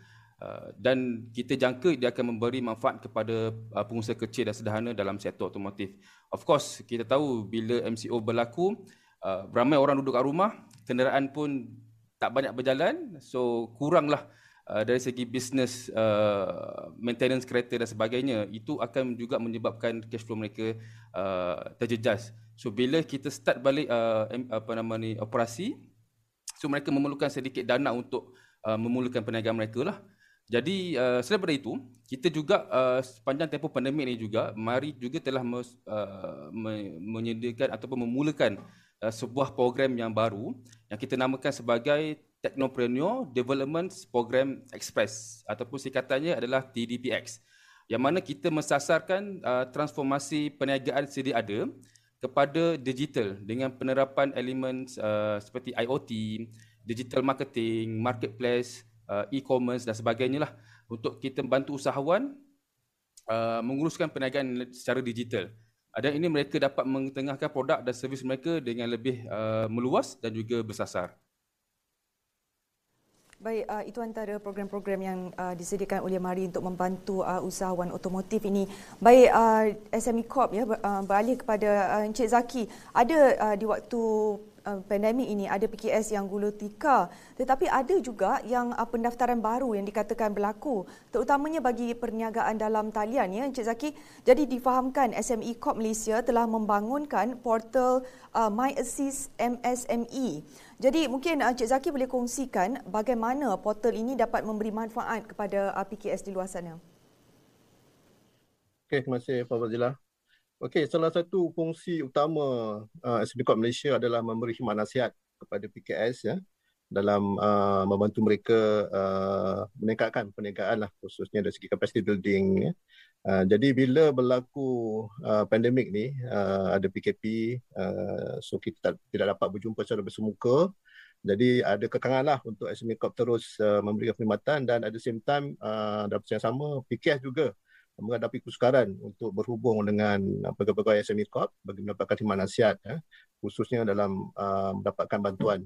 Uh, dan kita jangka dia akan memberi manfaat kepada uh, pengusaha kecil dan sederhana dalam sektor otomotif. Of course, kita tahu bila MCO berlaku, uh, ramai orang duduk kat rumah, kenderaan pun tak banyak berjalan, so kuranglah uh, dari segi bisnes uh, maintenance kereta dan sebagainya. Itu akan juga menyebabkan cash flow mereka uh, terjejas. So bila kita start balik uh, apa nama ni operasi, so mereka memerlukan sedikit dana untuk uh, memulakan perniagaan mereka lah. Jadi uh, selain daripada itu, kita juga uh, sepanjang tempoh pandemik ini juga, mari juga telah mes, uh, menyediakan ataupun memulakan uh, sebuah program yang baru yang kita namakan sebagai Technopreneur Development Program Express ataupun singkatannya adalah TDPX. Yang mana kita mensasarkan uh, transformasi perniagaan sedia ada kepada digital dengan penerapan elemen uh, seperti IoT, digital marketing, marketplace, uh, e-commerce dan sebagainya lah untuk kita bantu usahawan uh, menguruskan perniagaan secara digital. Dan ini mereka dapat mengetengahkan produk dan servis mereka dengan lebih uh, meluas dan juga bersasar. Baik, uh, itu antara program-program yang uh, disediakan oleh Mari untuk membantu uh, usahawan otomotif ini. Baik, uh, SME Corp ya ber, uh, beralih kepada uh, Encik Zaki. Ada uh, di waktu uh, pandemik ini ada PKS yang gula tika tetapi ada juga yang uh, pendaftaran baru yang dikatakan berlaku terutamanya bagi perniagaan dalam talian ya Encik Zaki jadi difahamkan SME Corp Malaysia telah membangunkan portal uh, My Assist MSME jadi mungkin uh, Encik Zaki boleh kongsikan bagaimana portal ini dapat memberi manfaat kepada uh, PKS di luar sana Okay, terima kasih Pak Fazilah. Okey, salah satu fungsi utama uh, SB Corp Malaysia adalah memberi khidmat nasihat kepada PKS ya dalam uh, membantu mereka uh, meningkatkan perniagaan lah khususnya dari segi capacity building ya. Uh, jadi bila berlaku uh, pandemik ni uh, ada PKP uh, so kita tak, tidak dapat berjumpa secara bersemuka jadi ada kekangan lah untuk SME Corp terus uh, memberikan perkhidmatan dan at the same time uh, dalam yang sama PKS juga menghadapi kesukaran untuk berhubung dengan pegawai-pegawai SME Corp bagi mendapatkan khidmat nasihat eh, khususnya dalam uh, mendapatkan bantuan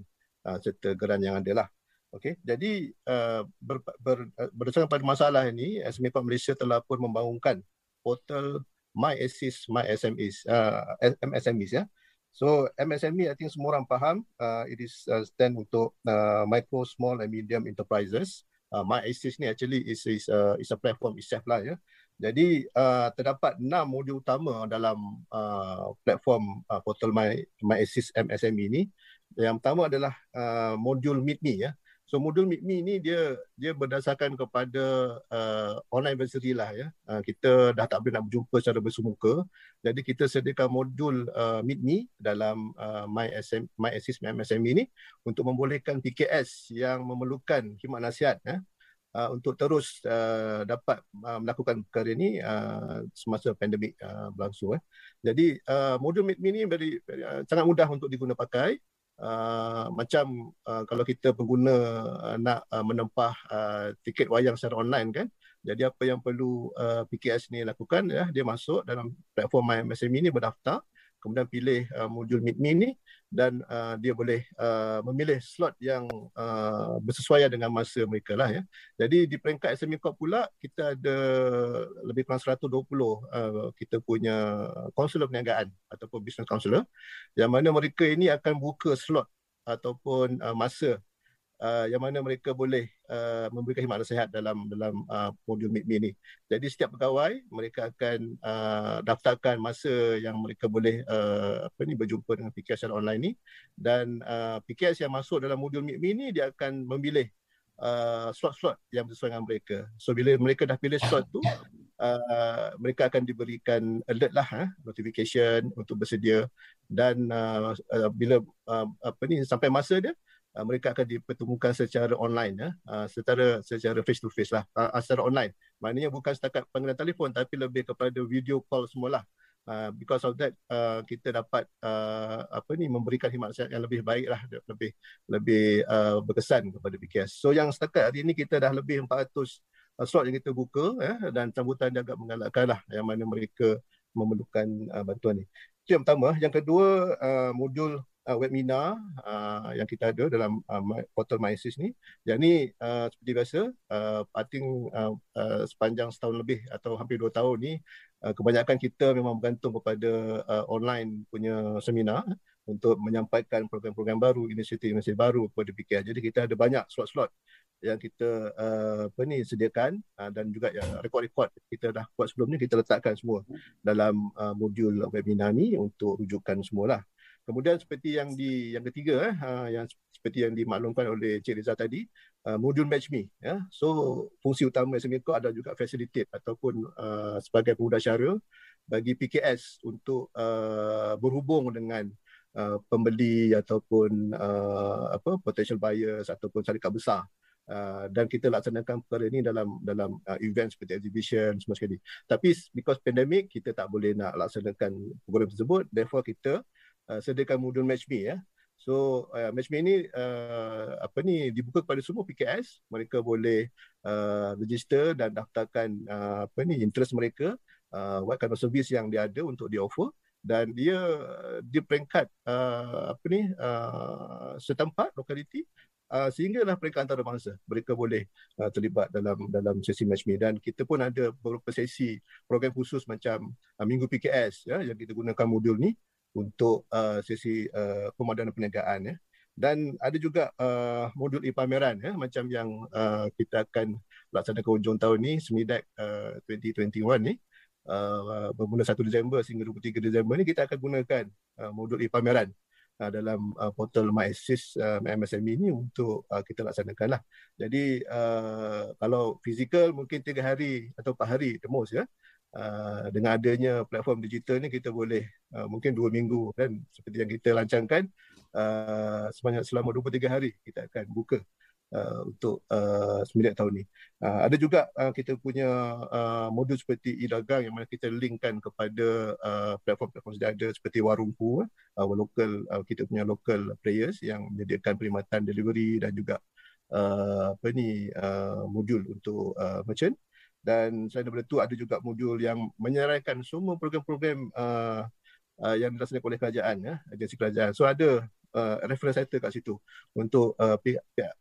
uh, serta geran yang ada lah. Okey, jadi uh, ber, ber, berdasarkan pada masalah ini, SME Corp Malaysia telah pun membangunkan portal My Assist My SMEs, uh, MSMEs ya. So MSME, I think semua orang faham, uh, it is uh, stand untuk uh, micro, small and medium enterprises. Uh, My Assist ni actually is is uh, is a platform itself lah ya. Jadi uh, terdapat enam modul utama dalam uh, platform uh, portal My My Assist MSME ini. Yang pertama adalah uh, modul Meet Me ya. So modul Me ni dia dia berdasarkan kepada uh, online advisory lah ya. Uh, kita dah tak boleh nak berjumpa secara bersemuka. Jadi kita sediakan modul uh, Me dalam uh, My SM My Assist My MSME ni untuk membolehkan PKS yang memerlukan khidmat nasihat ya. Uh, untuk terus uh, dapat uh, melakukan perkara ini uh, semasa pandemik uh, berlangsung. Eh. Jadi uh, modul Me ni very, very, uh, sangat mudah untuk diguna pakai uh, macam uh, kalau kita pengguna uh, nak uh, menempah uh, tiket wayang secara online kan jadi apa yang perlu uh, PKS ni lakukan ya dia masuk dalam platform MyMSME ni berdaftar kemudian pilih uh, modul Meet Me ni dan uh, dia boleh uh, memilih slot yang uh, bersesuaian dengan masa mereka lah ya. Jadi di peringkat SME Corp pula kita ada lebih kurang 120 uh, kita punya konselor perniagaan ataupun business counselor yang mana mereka ini akan buka slot ataupun uh, masa uh, yang mana mereka boleh uh, memberikan khidmat nasihat dalam dalam uh, modul Meet Me ni. Jadi setiap pegawai mereka akan uh, daftarkan masa yang mereka boleh uh, apa ni berjumpa dengan PKS secara online ni dan uh, PKS yang masuk dalam modul Meet Me ni dia akan memilih uh, slot-slot yang sesuai dengan mereka. So bila mereka dah pilih slot tu Uh, mereka akan diberikan alert lah eh, notification untuk bersedia dan uh, uh, bila uh, apa ni sampai masa dia uh, mereka akan dipertemukan secara online ya uh, secara secara face to face lah uh, secara online. Maknanya bukan setakat panggilan telefon tapi lebih kepada video call semualah. Uh, because of that uh, kita dapat uh, apa ni memberikan khidmat yang lebih baik lah lebih lebih uh, berkesan kepada BKS so yang setakat hari ini kita dah lebih 400 uh, slot yang kita buka ya dan sambutan dia agak menggalakkan lah yang mana mereka memerlukan uh, bantuan ni. Itu yang pertama yang kedua uh, modul uh, webinar uh, yang kita ada dalam uh, portal MySys ni. Yang ni uh, seperti biasa, uh, I think uh, uh, sepanjang setahun lebih atau hampir dua tahun ni, uh, kebanyakan kita memang bergantung kepada uh, online punya seminar untuk menyampaikan program-program baru, inisiatif-inisiatif baru kepada PKR. Jadi kita ada banyak slot-slot yang kita uh, apa ni sediakan uh, dan juga yang rekod-rekod kita dah buat sebelum ni kita letakkan semua dalam uh, modul webinar ni untuk rujukan semualah. Kemudian seperti yang di yang ketiga eh uh, yang seperti yang dimaklumkan oleh Cik Rizal tadi uh, modul match me ya. So fungsi utama SME Co ada juga facilitate ataupun uh, sebagai pengguna syara bagi PKS untuk uh, berhubung dengan uh, pembeli ataupun uh, apa potential buyers ataupun syarikat besar. Uh, dan kita laksanakan perkara ini dalam dalam uh, event seperti exhibition semua sekali. Tapi because pandemic kita tak boleh nak laksanakan program tersebut, therefore kita uh, sediakan modul match me ya. So uh, match me ni uh, apa ni dibuka kepada semua PKS, mereka boleh uh, register dan daftarkan uh, apa ni interest mereka, uh, what kind of service yang dia ada untuk di offer. Dan dia di peringkat uh, apa ni uh, setempat lokaliti uh, sehinggalah peringkat antarabangsa. Mereka boleh uh, terlibat dalam dalam sesi match me. Dan kita pun ada beberapa sesi program khusus macam uh, minggu PKS ya yang kita gunakan modul ni untuk uh, sesi uh, pemadanan perniagaan ya. Dan ada juga uh, modul e-pameran ya macam yang uh, kita akan laksanakan hujung tahun ni Semidak uh, 2021 ni uh, bermula 1 Disember sehingga 23 Disember ni kita akan gunakan uh, modul e-pameran uh, dalam uh, portal MyAssist uh, MSME ni untuk uh, kita laksanakan lah. Jadi uh, kalau fizikal mungkin 3 hari atau 4 hari the most ya. Uh, dengan adanya platform digital ni kita boleh uh, mungkin dua minggu kan seperti yang kita lancangkan uh, sebanyak selama 23 hari kita akan buka uh, untuk uh, sembilan tahun ni. Uh, ada juga uh, kita punya uh, modul seperti e-dagang yang mana kita linkkan kepada uh, platform-platform sedia ada seperti Warungku, uh, local uh, kita punya local players yang menyediakan perkhidmatan delivery dan juga uh, apa ni uh, modul untuk uh, merchant dan selain daripada itu ada juga modul yang menyerahkan semua program-program uh, uh, yang dilaksanakan oleh kerajaan ya agensi kerajaan so ada uh, reference center kat situ untuk uh,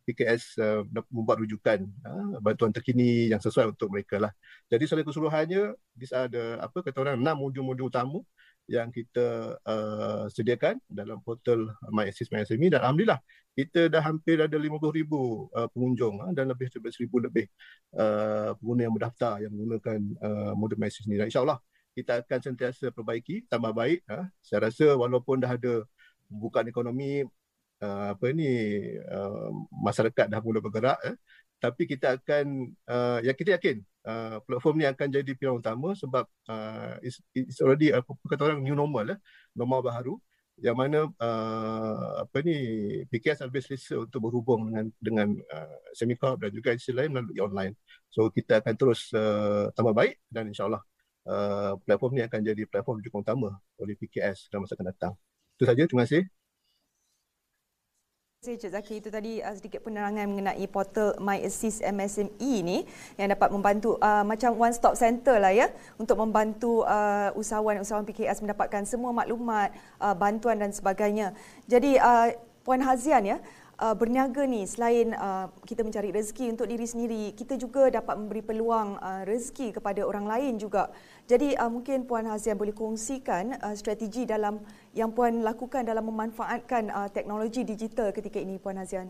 PKS uh, membuat rujukan uh, bantuan terkini yang sesuai untuk mereka lah. Jadi secara keseluruhannya di ada apa kata orang enam modul-modul utama yang kita uh, sediakan dalam portal MyAssist MySME dan alhamdulillah kita dah hampir ada 50,000 uh, pengunjung uh, dan lebih daripada 1,000 lebih uh, pengguna yang berdaftar yang menggunakan uh, modul MyAssist ni. Dan insyaAllah kita akan sentiasa perbaiki, tambah baik. Uh. Saya rasa walaupun dah ada pembukaan ekonomi uh, apa ni uh, masyarakat dah mula bergerak eh. Tapi kita akan uh, ya kita yakin uh, platform ni akan jadi pilihan utama sebab uh, it's, it's already apa kata orang new normal eh, normal baru yang mana uh, apa ni PKS lebih selesa untuk berhubung dengan dengan uh, Semicorp dan juga institusi lain melalui online. So kita akan terus uh, tambah baik dan insyaallah uh, platform ni akan jadi platform juga utama oleh PKS dalam masa akan datang. Itu saja. Terima kasih. Kasih Cik Zaki. Itu tadi uh, sedikit penerangan mengenai portal My Assist MSME ni yang dapat membantu uh, macam one stop center lah ya untuk membantu uh, usahawan-usahawan PKS mendapatkan semua maklumat, uh, bantuan dan sebagainya. Jadi uh, Puan Hazian ya, uh, berniaga ni selain uh, kita mencari rezeki untuk diri sendiri, kita juga dapat memberi peluang uh, rezeki kepada orang lain juga. Jadi uh, mungkin Puan Hazian boleh kongsikan uh, strategi dalam yang Puan lakukan dalam memanfaatkan uh, teknologi digital ketika ini Puan Hazian.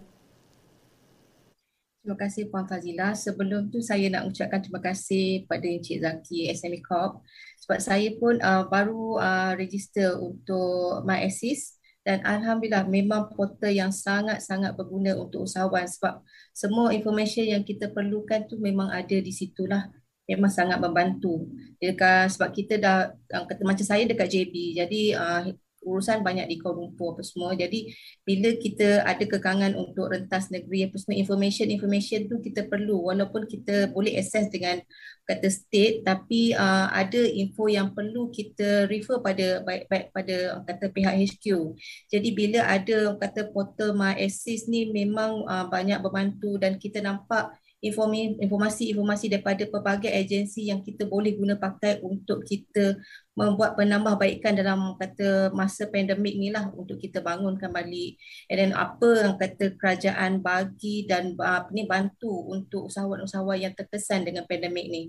Terima kasih Puan Fazila. Sebelum tu saya nak ucapkan terima kasih pada Encik Zaki SME Corp sebab saya pun uh, baru uh, register untuk My Assist dan Alhamdulillah memang portal yang sangat-sangat berguna untuk usahawan sebab semua information yang kita perlukan tu memang ada di situlah memang sangat membantu. Dekat sebab kita dah kata macam saya dekat JB. Jadi uh, urusan banyak di Kuala Lumpur apa semua. Jadi bila kita ada kekangan untuk rentas negeri apa semua information information tu kita perlu walaupun kita boleh access dengan kata state tapi uh, ada info yang perlu kita refer pada baik-baik pada kata pihak HQ. Jadi bila ada kata portal My Assist ni memang uh, banyak membantu dan kita nampak informasi-informasi daripada pelbagai agensi yang kita boleh guna pakai untuk kita membuat penambahbaikan dalam kata masa pandemik ni lah untuk kita bangunkan balik and then apa yang kata kerajaan bagi dan apa ni bantu untuk usahawan-usahawan yang terkesan dengan pandemik ni.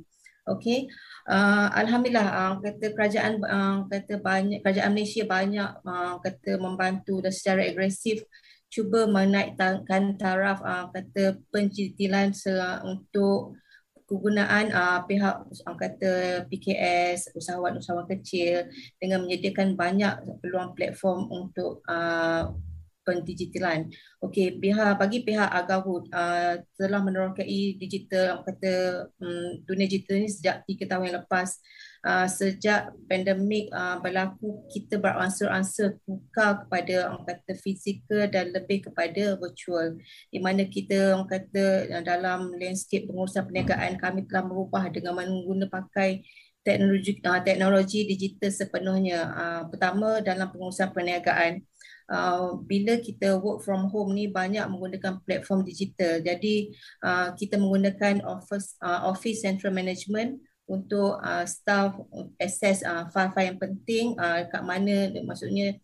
Okay, uh, alhamdulillah uh, kata kerajaan uh, kata banyak kerajaan Malaysia banyak uh, kata membantu dan secara agresif cuba menaikkan taraf uh, kata pencicilan untuk kegunaan uh, pihak uh, kata PKS usahawan-usahawan kecil dengan menyediakan banyak peluang platform untuk uh, pendigitalan. Okey, pihak bagi pihak Agawud uh, telah menerokai digital kata um, dunia digital ini sejak tiga tahun yang lepas sejak pandemik uh, berlaku kita beransur-ansur buka kepada orang kata fizikal dan lebih kepada virtual. Di mana kita orang kata uh, dalam landscape pengurusan perniagaan kami telah berubah dengan menggunakan pakai teknologi uh, teknologi digital sepenuhnya. Uh, pertama dalam pengurusan perniagaan Uh, bila kita work from home ni banyak menggunakan platform digital. Jadi uh, kita menggunakan office uh, office central management untuk uh, staff access uh, file-file yang penting uh, kat mana maksudnya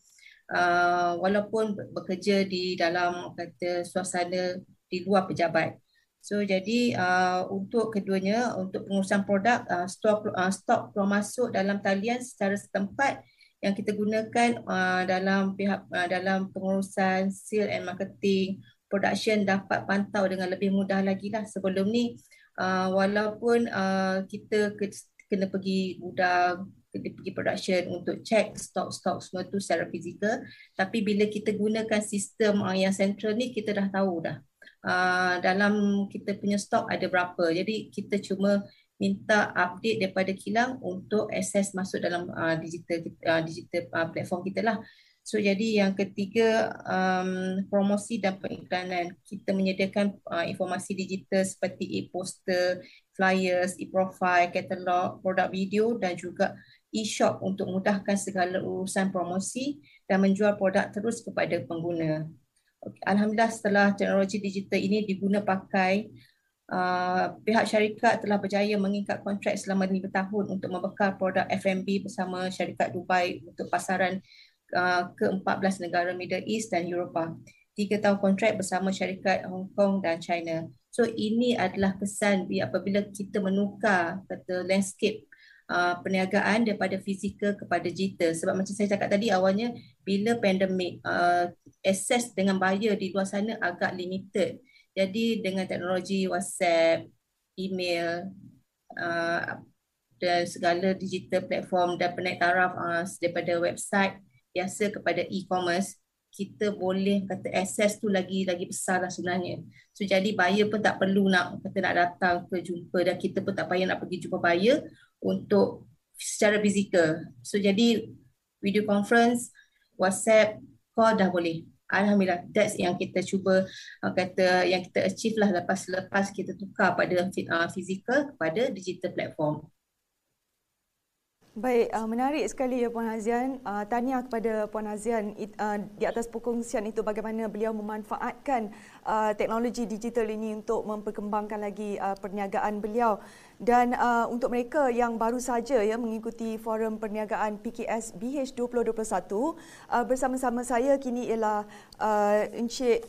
uh, walaupun bekerja di dalam kata suasana di luar pejabat. So jadi uh, untuk keduanya untuk pengurusan produk uh, stok uh, stok keluar masuk dalam talian secara setempat yang kita gunakan uh, dalam pihak uh, dalam pengurusan sale and marketing production dapat pantau dengan lebih mudah lagi lah sebelum ni uh, walaupun uh, kita kena pergi gudang kena pergi production untuk check stok-stok semua tu secara fizikal. Tapi bila kita gunakan sistem uh, yang central ni kita dah tahu dah. Uh, dalam kita punya stok ada berapa. Jadi kita cuma minta update daripada kilang untuk akses masuk dalam uh, digital uh, digital uh, platform kita lah So jadi yang ketiga um, promosi dan pengiklanan. Kita menyediakan uh, informasi digital seperti e-poster, flyers, e-profile, katalog, produk video dan juga e-shop untuk mudahkan segala urusan promosi dan menjual produk terus kepada pengguna. Alhamdulillah setelah teknologi digital ini diguna pakai Uh, pihak syarikat telah berjaya mengikat kontrak selama 5 tahun untuk membekal produk F&B bersama syarikat Dubai untuk pasaran uh, ke-14 negara Middle East dan Eropah. Tiga tahun kontrak bersama syarikat Hong Kong dan China. So ini adalah kesan apabila kita menukar kata landscape uh, perniagaan daripada fizikal kepada digital. Sebab macam saya cakap tadi awalnya bila pandemik uh, access dengan buyer di luar sana agak limited. Jadi dengan teknologi WhatsApp, email, uh, dan segala digital platform dan penaik taraf uh, daripada website biasa kepada e-commerce kita boleh kata access tu lagi lagi besar lah sebenarnya. So jadi buyer pun tak perlu nak kata nak datang ke jumpa dan kita pun tak payah nak pergi jumpa buyer untuk secara fizikal. So jadi video conference, WhatsApp, call dah boleh. Alhamdulillah, that's yang kita cuba uh, kata yang kita achieve lah lepas lepas kita tukar pada uh, fizikal kepada digital platform. Baik, uh, menarik sekali ya Puan Hazian. Uh, tanya kepada Puan Hazian uh, di atas perkongsian itu bagaimana beliau memanfaatkan uh, teknologi digital ini untuk memperkembangkan lagi uh, perniagaan beliau. Dan uh, untuk mereka yang baru saja ya mengikuti forum perniagaan PKS BH 2021 uh, bersama-sama saya kini ialah uh, Encik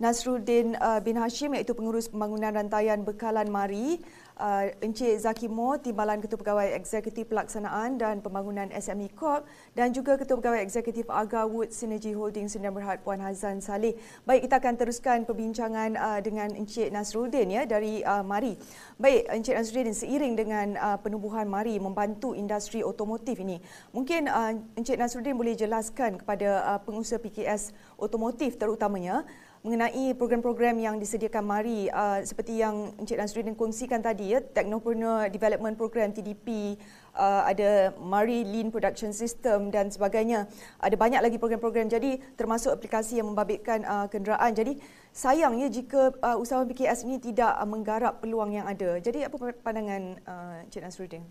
Nasruddin uh, bin Hashim iaitu pengurus pembangunan rantaian bekalan Mari uh, Encik Zaki Mo, Timbalan Ketua Pegawai Eksekutif Pelaksanaan dan Pembangunan SME Corp dan juga Ketua Pegawai Eksekutif Aga Wood Synergy Holding Sdn Berhad Puan Hazan Saleh. Baik, kita akan teruskan perbincangan uh, dengan Encik Nasruddin ya dari uh, Mari. Baik, Encik Nasruddin seiring dengan uh, penubuhan Mari membantu industri otomotif ini. Mungkin uh, Encik Nasruddin boleh jelaskan kepada uh, pengusaha PKS otomotif terutamanya mengenai program-program yang disediakan Mari uh, seperti yang Encik Nasruddin kongsikan tadi ya Technopreneur Development Program TDP uh, ada Mari Lean Production System dan sebagainya. Ada banyak lagi program-program. Jadi termasuk aplikasi yang membabitkan uh, kenderaan. Jadi sayang ya jika uh, usahawan PKS ini tidak uh, menggarap peluang yang ada. Jadi apa pandangan uh, Encik Nasruddin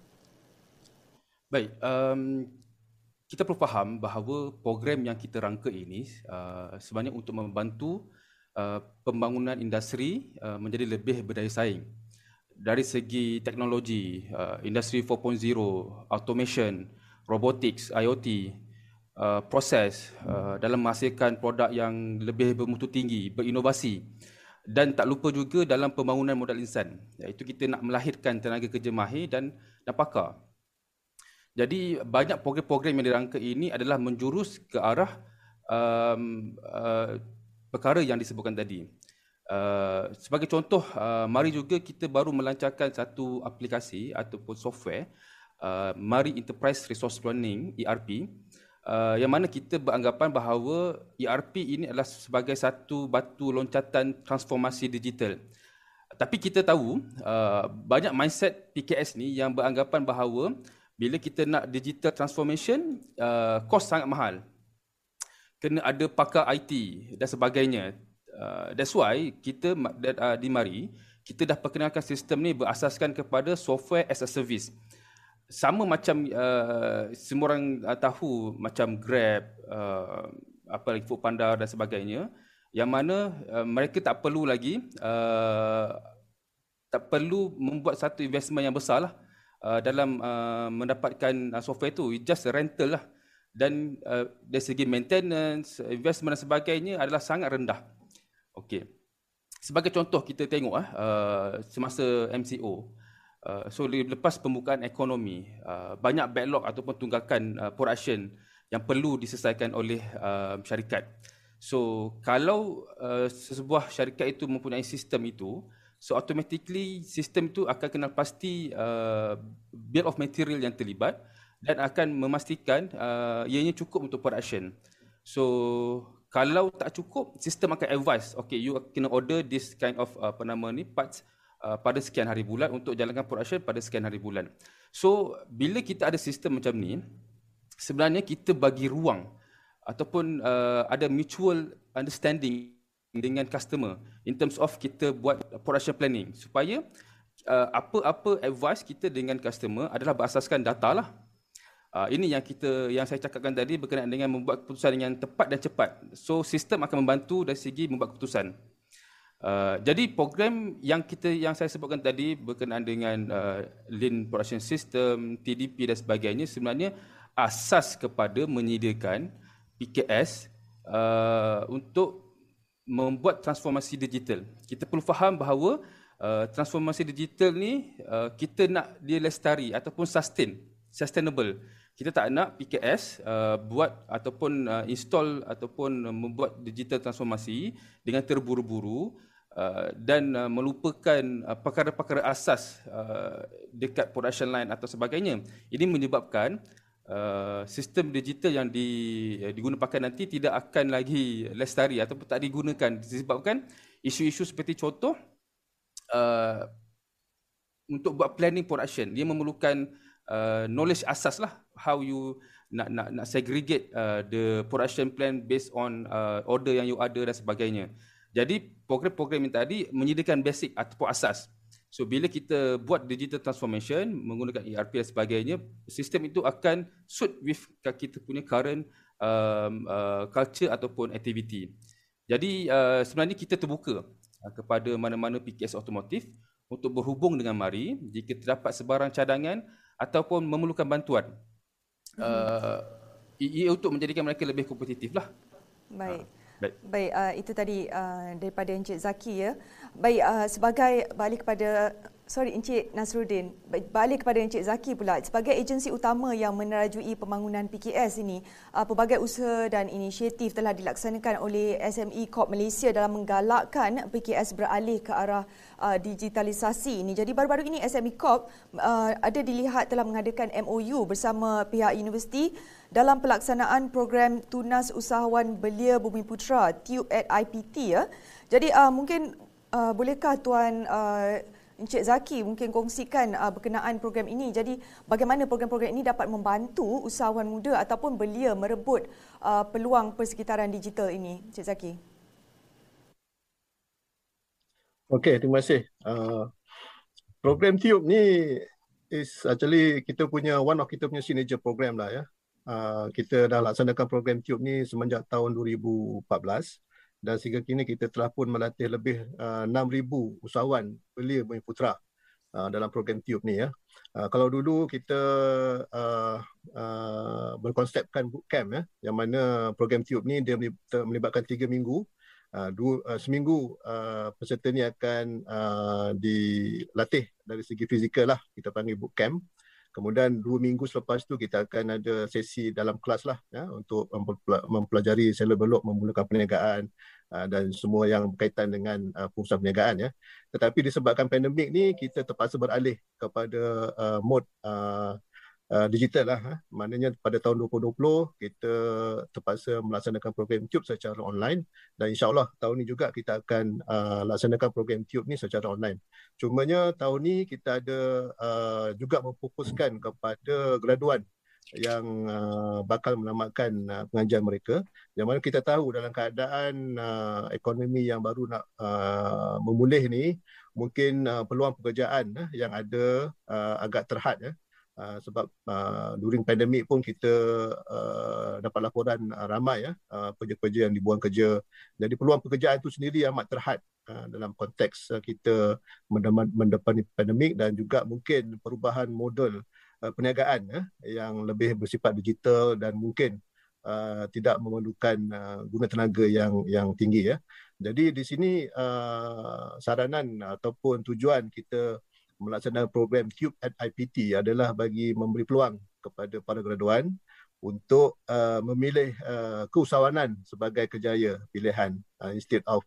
Baik um kita perlu faham bahawa program yang kita rangka ini uh, sebenarnya untuk membantu Uh, pembangunan industri uh, menjadi lebih berdaya saing. Dari segi teknologi uh, industri 4.0 automation robotics IoT proses dalam menghasilkan produk yang lebih bermutu tinggi berinovasi. Dan tak lupa juga dalam pembangunan modal insan iaitu kita nak melahirkan tenaga kerja mahir dan dan pakar. Jadi banyak program-program yang dirangka ini adalah menjurus ke arah um, uh, perkara yang disebutkan tadi. Uh, sebagai contoh, uh, mari juga kita baru melancarkan satu aplikasi ataupun software, uh, Mari Enterprise Resource Planning (ERP), uh, yang mana kita beranggapan bahawa ERP ini adalah sebagai satu batu loncatan transformasi digital. Tapi kita tahu uh, banyak mindset PKS ni yang beranggapan bahawa bila kita nak digital transformation, uh, kos sangat mahal kena ada pakar IT dan sebagainya. Uh, that's why kita uh, di Mari, kita dah perkenalkan sistem ni berasaskan kepada software as a service. Sama macam uh, semua orang uh, tahu macam Grab, uh, apa lagi Foodpanda dan sebagainya, yang mana uh, mereka tak perlu lagi uh, tak perlu membuat satu investment yang besar lah uh, dalam uh, mendapatkan uh, software itu. It just rental lah dan uh, dari segi maintenance, investment dan sebagainya adalah sangat rendah. Okey. Sebagai contoh kita tengok uh, semasa MCO, uh, so lepas pembukaan ekonomi, uh, banyak backlog ataupun tunggakan uh, production yang perlu diselesaikan oleh uh, syarikat. So kalau uh, sebuah syarikat itu mempunyai sistem itu, so automatically sistem itu akan kenal pasti uh, bill of material yang terlibat dan akan memastikan uh, ianya cukup untuk production. So kalau tak cukup, sistem akan advise, okay, you kena order this kind of uh, apa nama ni parts uh, pada sekian hari bulan untuk jalankan production pada sekian hari bulan. So bila kita ada sistem macam ni, sebenarnya kita bagi ruang ataupun uh, ada mutual understanding dengan customer in terms of kita buat production planning supaya uh, apa-apa advice kita dengan customer adalah berasaskan data lah. Uh, ini yang kita yang saya cakapkan tadi berkenaan dengan membuat keputusan yang tepat dan cepat. So sistem akan membantu dari segi membuat keputusan. Uh, jadi program yang kita yang saya sebutkan tadi berkenaan dengan uh, Lean Production System, TDP dan sebagainya sebenarnya asas kepada menyediakan PKS uh, untuk membuat transformasi digital. Kita perlu faham bahawa uh, transformasi digital ni uh, kita nak dia lestari ataupun sustain, sustainable kita tak nak PKS uh, buat ataupun uh, install ataupun uh, membuat digital transformasi dengan terburu-buru uh, dan uh, melupakan uh, perkara-perkara asas uh, dekat production line atau sebagainya. Ini menyebabkan uh, sistem digital yang di, uh, digunakan nanti tidak akan lagi lestari ataupun tak digunakan disebabkan isu-isu seperti contoh uh, untuk buat planning production dia memerlukan uh, knowledge asas lah how you nak nak nak segregate uh, the production plan based on uh, order yang you ada dan sebagainya. Jadi program-program ini tadi menyediakan basic ataupun asas. So bila kita buat digital transformation menggunakan ERP dan sebagainya, sistem itu akan suit with kita punya current um, uh, culture ataupun activity. Jadi uh, sebenarnya kita terbuka uh, kepada mana-mana PKS otomotif untuk berhubung dengan Mari jika terdapat sebarang cadangan ataupun memerlukan bantuan uh, ia untuk menjadikan mereka lebih kompetitif lah. Baik. Uh. Baik, Baik uh, itu tadi uh, daripada Encik Zaki ya. Baik, uh, sebagai balik kepada sorry Encik Nasruddin, balik kepada Encik Zaki pula. Sebagai agensi utama yang menerajui pembangunan PKS ini, uh, pelbagai usaha dan inisiatif telah dilaksanakan oleh SME Corp Malaysia dalam menggalakkan PKS beralih ke arah uh, digitalisasi ini. Jadi baru-baru ini SME Corp uh, ada dilihat telah mengadakan MOU bersama pihak universiti dalam pelaksanaan program Tunas Usahawan Belia Bumi Putra TUBE at IPT ya. Jadi uh, mungkin uh, bolehkah tuan uh, Encik Zaki mungkin kongsikan uh, berkenaan program ini. Jadi bagaimana program-program ini dapat membantu usahawan muda ataupun belia merebut uh, peluang persekitaran digital ini, Encik Zaki? Okey, terima kasih. Uh, program Tube ni is actually kita punya one of kita punya signature program lah ya. Uh, kita dah laksanakan program Tube ni semenjak tahun 2014 dan sehingga kini kita telah pun melatih lebih uh, 6,000 usahawan belia Bumi Putra uh, dalam program TUBE ni ya. Uh, kalau dulu kita uh, uh, berkonsepkan bootcamp ya yang mana program TUBE ni dia melibatkan tiga minggu Uh, dua, uh, seminggu uh, peserta ni akan uh, dilatih dari segi fizikal lah kita panggil bootcamp Kemudian dua minggu selepas tu kita akan ada sesi dalam kelas lah ya, untuk mempelajari seller belok memulakan perniagaan uh, dan semua yang berkaitan dengan uh, pengusaha perniagaan. Ya. Tetapi disebabkan pandemik ni kita terpaksa beralih kepada uh, mode uh, digital lah. Ha. Maknanya pada tahun 2020 kita terpaksa melaksanakan program Tube secara online dan insyaAllah tahun ni juga kita akan uh, laksanakan program Tube ni secara online. Cumanya tahun ni kita ada uh, juga memfokuskan kepada graduan yang uh, bakal menamatkan uh, pengajian mereka yang mana kita tahu dalam keadaan uh, ekonomi yang baru nak uh, memulih ni mungkin uh, peluang pekerjaan uh, yang ada uh, agak terhad ya Uh, sebab uh, during pandemik pun kita uh, dapat laporan uh, ramai ya uh, pekerja-pekerja yang dibuang kerja. Jadi peluang pekerjaan itu sendiri amat terhad uh, dalam konteks uh, kita mendepani pandemik dan juga mungkin perubahan model uh, perniagaan uh, yang lebih bersifat digital dan mungkin uh, tidak memerlukan uh, guna tenaga yang yang tinggi ya. Jadi di sini uh, saranan ataupun tujuan kita melaksanakan program Cube at IPT adalah bagi memberi peluang kepada para graduan untuk uh, memilih uh, keusahawanan sebagai kejaya pilihan uh, instead of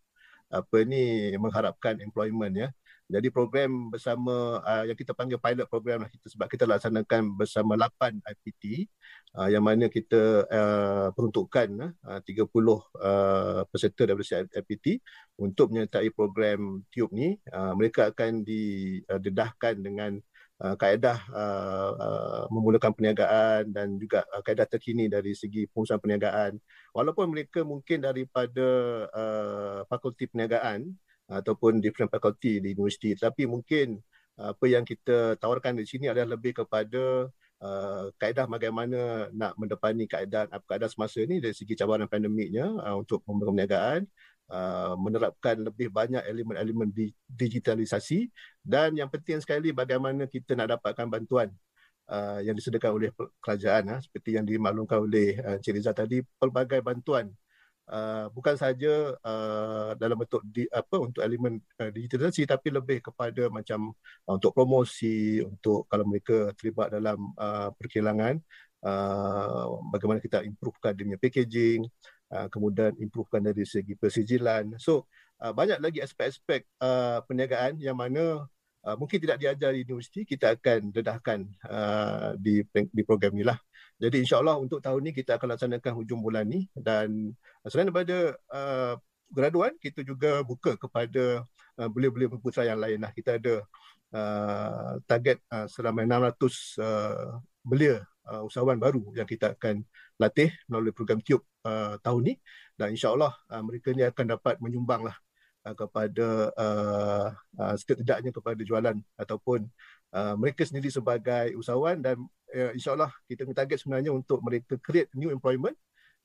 apa ni mengharapkan employment ya. Jadi program bersama uh, yang kita panggil pilot program lah kita sebab kita laksanakan bersama 8 IPT uh, yang mana kita uh, peruntukkan uh, 30 uh, peserta daripada IPT untuk menyertai program TUBE ni. Uh, mereka akan didedahkan uh, dengan uh, kaedah uh, uh, memulakan perniagaan dan juga uh, kaedah terkini dari segi pengurusan perniagaan. Walaupun mereka mungkin daripada uh, fakulti perniagaan ataupun different faculty di universiti, tapi mungkin uh, apa yang kita tawarkan di sini adalah lebih kepada uh, kaedah bagaimana nak mendepani keadaan keadaan semasa ini dari segi cabaran pandemiknya uh, untuk membangun perniagaan Uh, menerapkan lebih banyak elemen-elemen di, digitalisasi. Dan yang penting sekali bagaimana kita nak dapatkan bantuan uh, yang disediakan oleh kerajaan uh, seperti yang dimaklumkan oleh uh, Encik Rizal tadi pelbagai bantuan uh, bukan saja uh, dalam bentuk di, apa untuk elemen uh, digitalisasi tapi lebih kepada macam uh, untuk promosi untuk kalau mereka terlibat dalam uh, perkilangan uh, bagaimana kita improvekan dia punya packaging uh, kemudian improvekan dari segi persijilan. So uh, banyak lagi aspek-aspek uh, perniagaan yang mana uh, mungkin tidak diajar di universiti kita akan dedahkan uh, di di program ini lah jadi insyaallah untuk tahun ini kita akan laksanakan hujung bulan ni dan selain daripada uh, graduan kita juga buka kepada uh, belia-belia berputra yang lain lah. Kita ada uh, target uh, selama 600 uh, belia uh, usahawan baru yang kita akan latih melalui program Tube uh, tahun ni. Dan insyaallah uh, mereka ni akan dapat menyumbang lah uh, kepada uh, uh, setidaknya kepada jualan ataupun uh, mereka sendiri sebagai usahawan dan uh, insyaallah kita punya target sebenarnya untuk mereka create new employment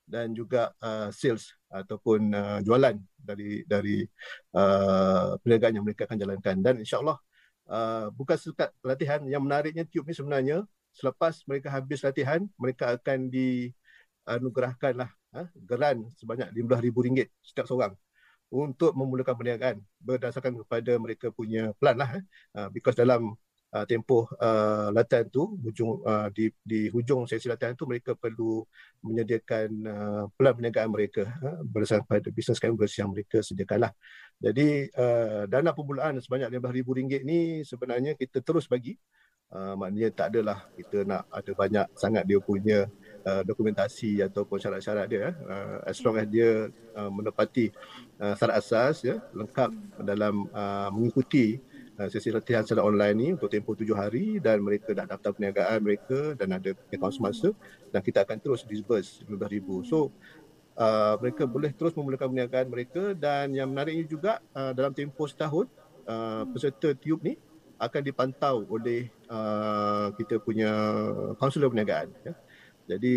dan juga uh, sales ataupun uh, jualan dari dari uh, perniagaan yang mereka akan jalankan dan insyaallah uh, bukan sekat pelatihan yang menariknya Tube ni sebenarnya selepas mereka habis latihan, mereka akan dianugerahkan lah ha, geran sebanyak RM15,000 setiap seorang untuk memulakan perniagaan berdasarkan kepada mereka punya plan lah. Ha, because dalam uh, tempoh uh, latihan tu, hujung, uh, di, di hujung sesi latihan tu mereka perlu menyediakan uh, plan perniagaan mereka ha, berdasarkan pada bisnes canvas yang mereka sediakan lah. Jadi uh, dana permulaan sebanyak RM15,000 ni sebenarnya kita terus bagi uh, maknanya tak adalah kita nak ada banyak sangat dia punya uh, dokumentasi ataupun syarat-syarat dia uh, as long as dia uh, menepati uh, syarat asas ya lengkap dalam uh, mengikuti uh, sesi latihan secara online ni untuk tempoh tujuh hari dan mereka dah daftar perniagaan mereka dan ada akaun semasa dan kita akan terus disburse RM15,000 so Uh, mereka boleh terus memulakan perniagaan mereka dan yang menariknya juga uh, dalam tempoh setahun uh, peserta tiup ni akan dipantau oleh uh, kita punya kaunselor perniagaan ya. Jadi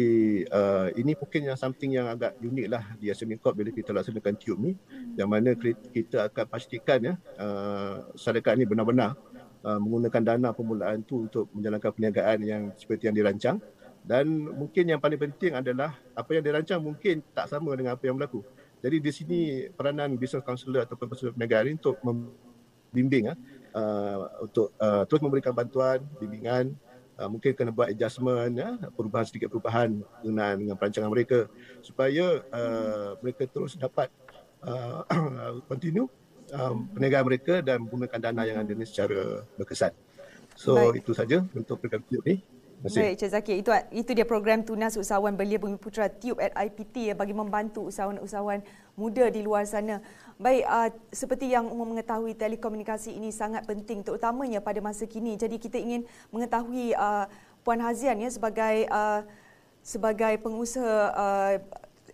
uh, ini mungkin yang something yang agak unik lah di SME Corp bila kita laksanakan tube ni. Yang mana kita akan pastikan ya uh, syarikat ni benar-benar uh, menggunakan dana permulaan tu untuk menjalankan perniagaan yang seperti yang dirancang. Dan mungkin yang paling penting adalah apa yang dirancang mungkin tak sama dengan apa yang berlaku. Jadi di sini peranan business counselor ataupun konsultan perniagaan ini untuk membimbing ya, uh, untuk uh, terus memberikan bantuan, bimbingan, uh, mungkin kena buat adjustment, ya, perubahan sedikit perubahan berkenaan dengan perancangan mereka supaya uh, mereka terus dapat uh, continue um, perniagaan mereka dan menggunakan dana yang ada ini secara berkesan. So Baik. itu saja untuk program Tube ni. Baik, Cik Zakir. Itu, itu dia program Tunas Usahawan Belia Bumi Putra Tube at IPT ya, bagi membantu usahawan-usahawan muda di luar sana. Baik, uh, seperti yang umum mengetahui telekomunikasi ini sangat penting terutamanya pada masa kini. Jadi kita ingin mengetahui uh, Puan Hazian ya sebagai uh, sebagai pengusaha uh,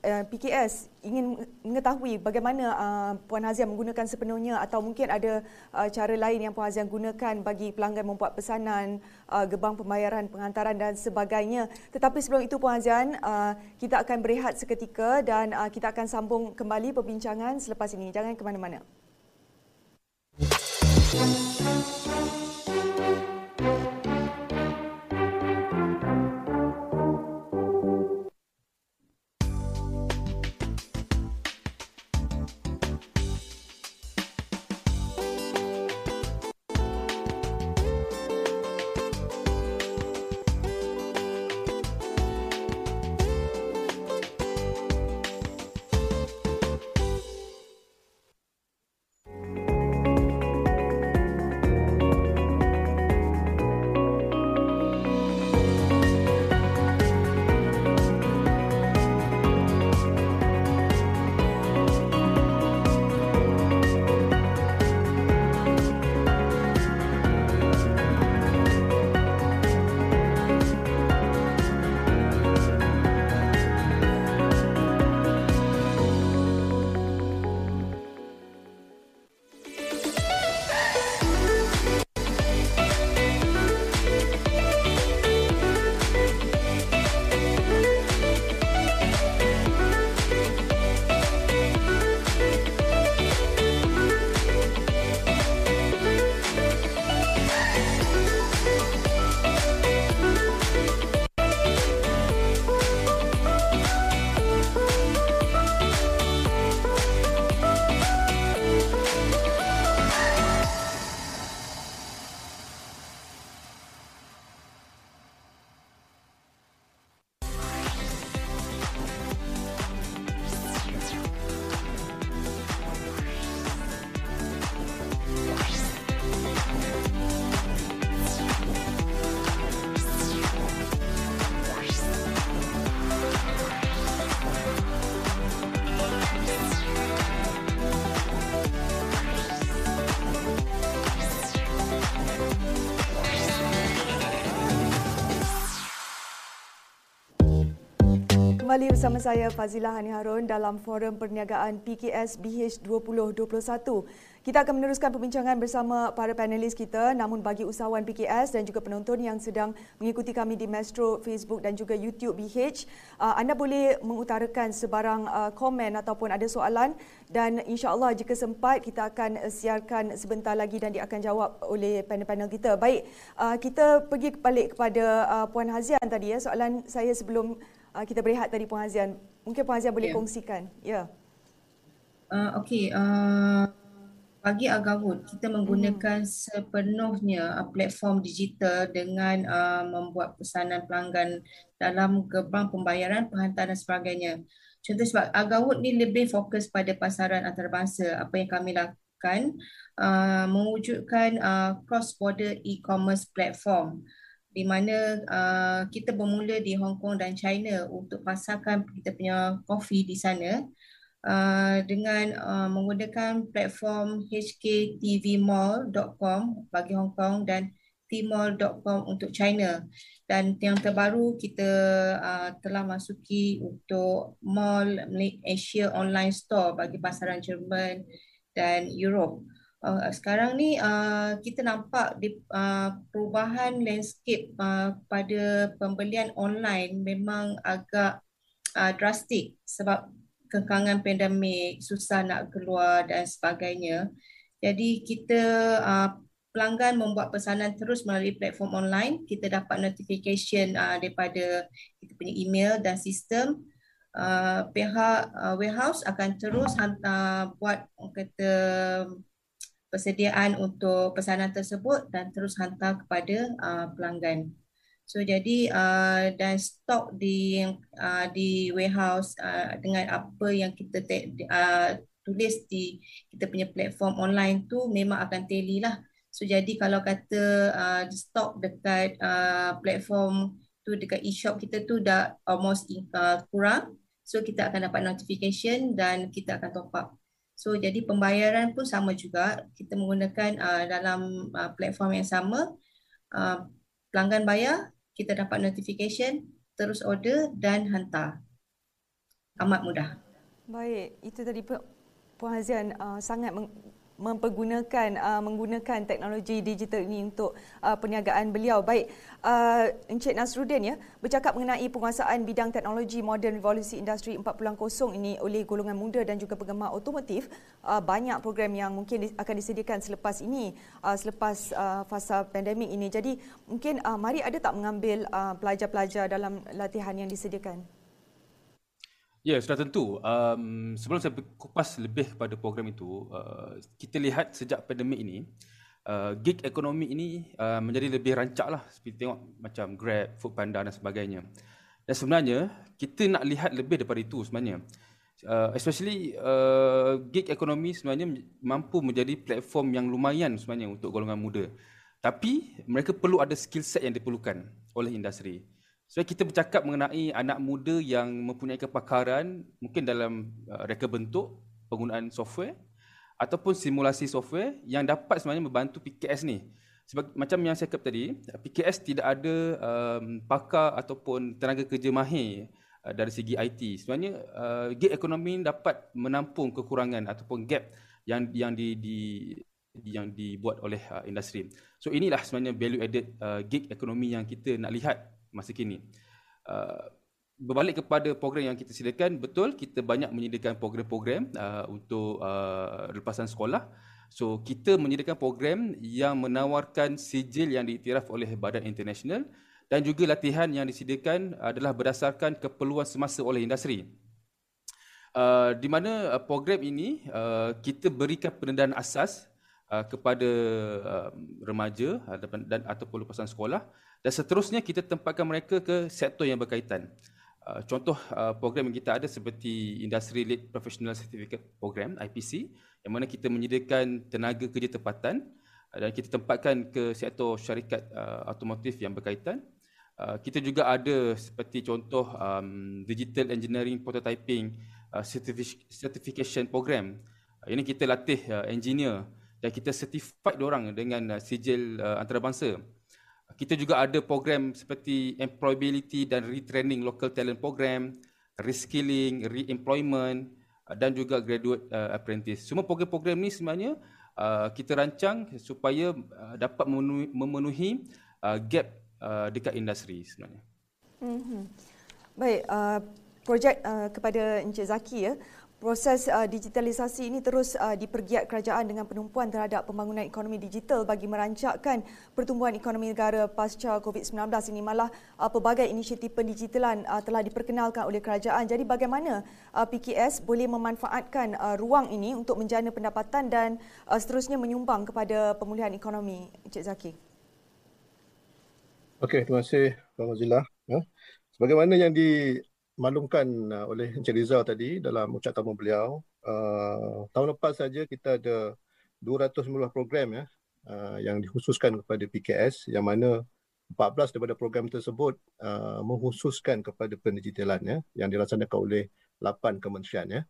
uh, PKS ingin mengetahui bagaimana uh, Puan Hazian menggunakan sepenuhnya atau mungkin ada uh, cara lain yang Puan Hazian gunakan bagi pelanggan membuat pesanan, uh, gebang pembayaran, pengantaran dan sebagainya. Tetapi sebelum itu Puan Hazian, uh, kita akan berehat seketika dan uh, kita akan sambung kembali perbincangan selepas ini. Jangan ke mana-mana. Kembali bersama saya Fazilah Hani Harun dalam Forum Perniagaan PKS BH 2021. Kita akan meneruskan perbincangan bersama para panelis kita namun bagi usahawan PKS dan juga penonton yang sedang mengikuti kami di Mastro, Facebook dan juga YouTube BH, uh, anda boleh mengutarakan sebarang uh, komen ataupun ada soalan dan insya-Allah jika sempat kita akan siarkan sebentar lagi dan dia akan jawab oleh panel-panel kita. Baik, uh, kita pergi balik kepada Puan Hazian tadi ya. Soalan saya sebelum kita berehat tadi Puan Hazian. Mungkin Puan Hazian boleh yeah. kongsikan. Ya. Yeah. Uh, Okey, uh, bagi Agawut, kita menggunakan hmm. sepenuhnya uh, platform digital dengan uh, membuat pesanan pelanggan dalam gerbang pembayaran, penghantaran dan sebagainya. Contoh sebab Agawut ni lebih fokus pada pasaran antarabangsa. Apa yang kami lakukan, uh, mewujudkan uh, cross-border e-commerce platform di mana uh, kita bermula di Hong Kong dan China untuk pasarkan kita punya kopi di sana Uh, dengan uh, menggunakan platform hktvmall.com bagi Hong Kong dan tmall.com untuk China dan yang terbaru kita uh, telah masuki untuk Mall Asia Online Store bagi pasaran Jerman dan Europe. Uh, sekarang ni uh, kita nampak di, uh, perubahan landscape uh, pada pembelian online memang agak uh, drastik sebab kekangan pandemik, susah nak keluar dan sebagainya. Jadi kita uh, pelanggan membuat pesanan terus melalui platform online, kita dapat notification uh, daripada kita punya email dan sistem. Uh, pihak uh, warehouse akan terus hantar buat kata persediaan untuk pesanan tersebut dan terus hantar kepada uh, pelanggan. So jadi uh, dan stok di uh, di warehouse uh, dengan apa yang kita te- uh, tulis di kita punya platform online tu memang akan tally lah. So jadi kalau kata uh, stok dekat uh, platform tu dekat e-shop kita tu dah almost uh, kurang. So kita akan dapat notification dan kita akan top up. So jadi pembayaran pun sama juga. Kita menggunakan uh, dalam uh, platform yang sama. Uh, pelanggan bayar, kita dapat notification, terus order dan hantar. Amat mudah. Baik, itu tadi Puan Hazian uh, sangat mempergunakan uh, menggunakan teknologi digital ini untuk uh, perniagaan beliau. Baik, uh, Encik Nasruddin ya, bercakap mengenai penguasaan bidang teknologi moden revolusi industri 4.0 ini oleh golongan muda dan juga penggemar otomotif, uh, banyak program yang mungkin akan disediakan selepas ini, uh, selepas uh, fasa pandemik ini. Jadi, mungkin uh, mari ada tak mengambil uh, pelajar-pelajar dalam latihan yang disediakan? Ya, sudah tentu. Um, sebelum saya kupas lebih kepada program itu, uh, kita lihat sejak pandemik ini, uh, gig ekonomi ini uh, menjadi lebih rancak lah. Seperti tengok macam Grab, Foodpanda dan sebagainya. Dan sebenarnya, kita nak lihat lebih daripada itu sebenarnya. Uh, especially uh, gig ekonomi sebenarnya mampu menjadi platform yang lumayan sebenarnya untuk golongan muda. Tapi mereka perlu ada skill set yang diperlukan oleh industri. So kita bercakap mengenai anak muda yang mempunyai kepakaran mungkin dalam uh, reka bentuk penggunaan software ataupun simulasi software yang dapat sebenarnya membantu PKS ni. Sebab macam yang saya cakap tadi, PKS tidak ada um, pakar ataupun tenaga kerja mahir uh, dari segi IT. Sebenarnya uh, gig ekonomi dapat menampung kekurangan ataupun gap yang yang di, di yang dibuat oleh uh, industri. So inilah sebenarnya value added uh, gig ekonomi yang kita nak lihat masa kini. Uh, berbalik kepada program yang kita sediakan, betul kita banyak menyediakan program-program uh, untuk uh, lepasan sekolah. So kita menyediakan program yang menawarkan sijil yang diiktiraf oleh badan internasional dan juga latihan yang disediakan adalah berdasarkan keperluan semasa oleh industri. Uh, di mana uh, program ini uh, kita berikan pendanaan asas uh, kepada uh, remaja uh, dan ataupun lepasan sekolah dan seterusnya kita tempatkan mereka ke sektor yang berkaitan. Uh, contoh uh, program yang kita ada seperti Industry Lead Professional Certificate Program IPC yang mana kita menyediakan tenaga kerja tempatan uh, dan kita tempatkan ke sektor syarikat uh, automotif yang berkaitan. Uh, kita juga ada seperti contoh um, Digital Engineering Prototyping uh, Certification Program. Uh, ini kita latih uh, engineer dan kita certified orang dengan uh, sijil uh, antarabangsa. Kita juga ada program seperti employability dan retraining local talent program. reskilling, re-employment uh, dan juga graduate uh, apprentice. Semua program-program ni sebenarnya uh, kita rancang supaya uh, dapat memenuhi, memenuhi uh, gap uh, dekat industri sebenarnya. Mm-hmm. Baik, uh, projek uh, kepada Encik Zaki ya. Proses uh, digitalisasi ini terus uh, dipergiat kerajaan dengan penumpuan terhadap pembangunan ekonomi digital bagi merancakkan pertumbuhan ekonomi negara pasca COVID-19 ini malah uh, pelbagai inisiatif pendigitalan uh, telah diperkenalkan oleh kerajaan. Jadi bagaimana uh, PKS boleh memanfaatkan uh, ruang ini untuk menjana pendapatan dan uh, seterusnya menyumbang kepada pemulihan ekonomi Encik Zaki? Okey, terima kasih Pak Mazila. Ya. Sebagaimana yang di maklumkan uh, oleh Encik Rizal tadi dalam ucapan tamu beliau, uh, tahun lepas saja kita ada 290 program ya uh, yang dikhususkan kepada PKS yang mana 14 daripada program tersebut uh, menghususkan kepada pendigitalan ya yang dilaksanakan oleh 8 kementerian ya.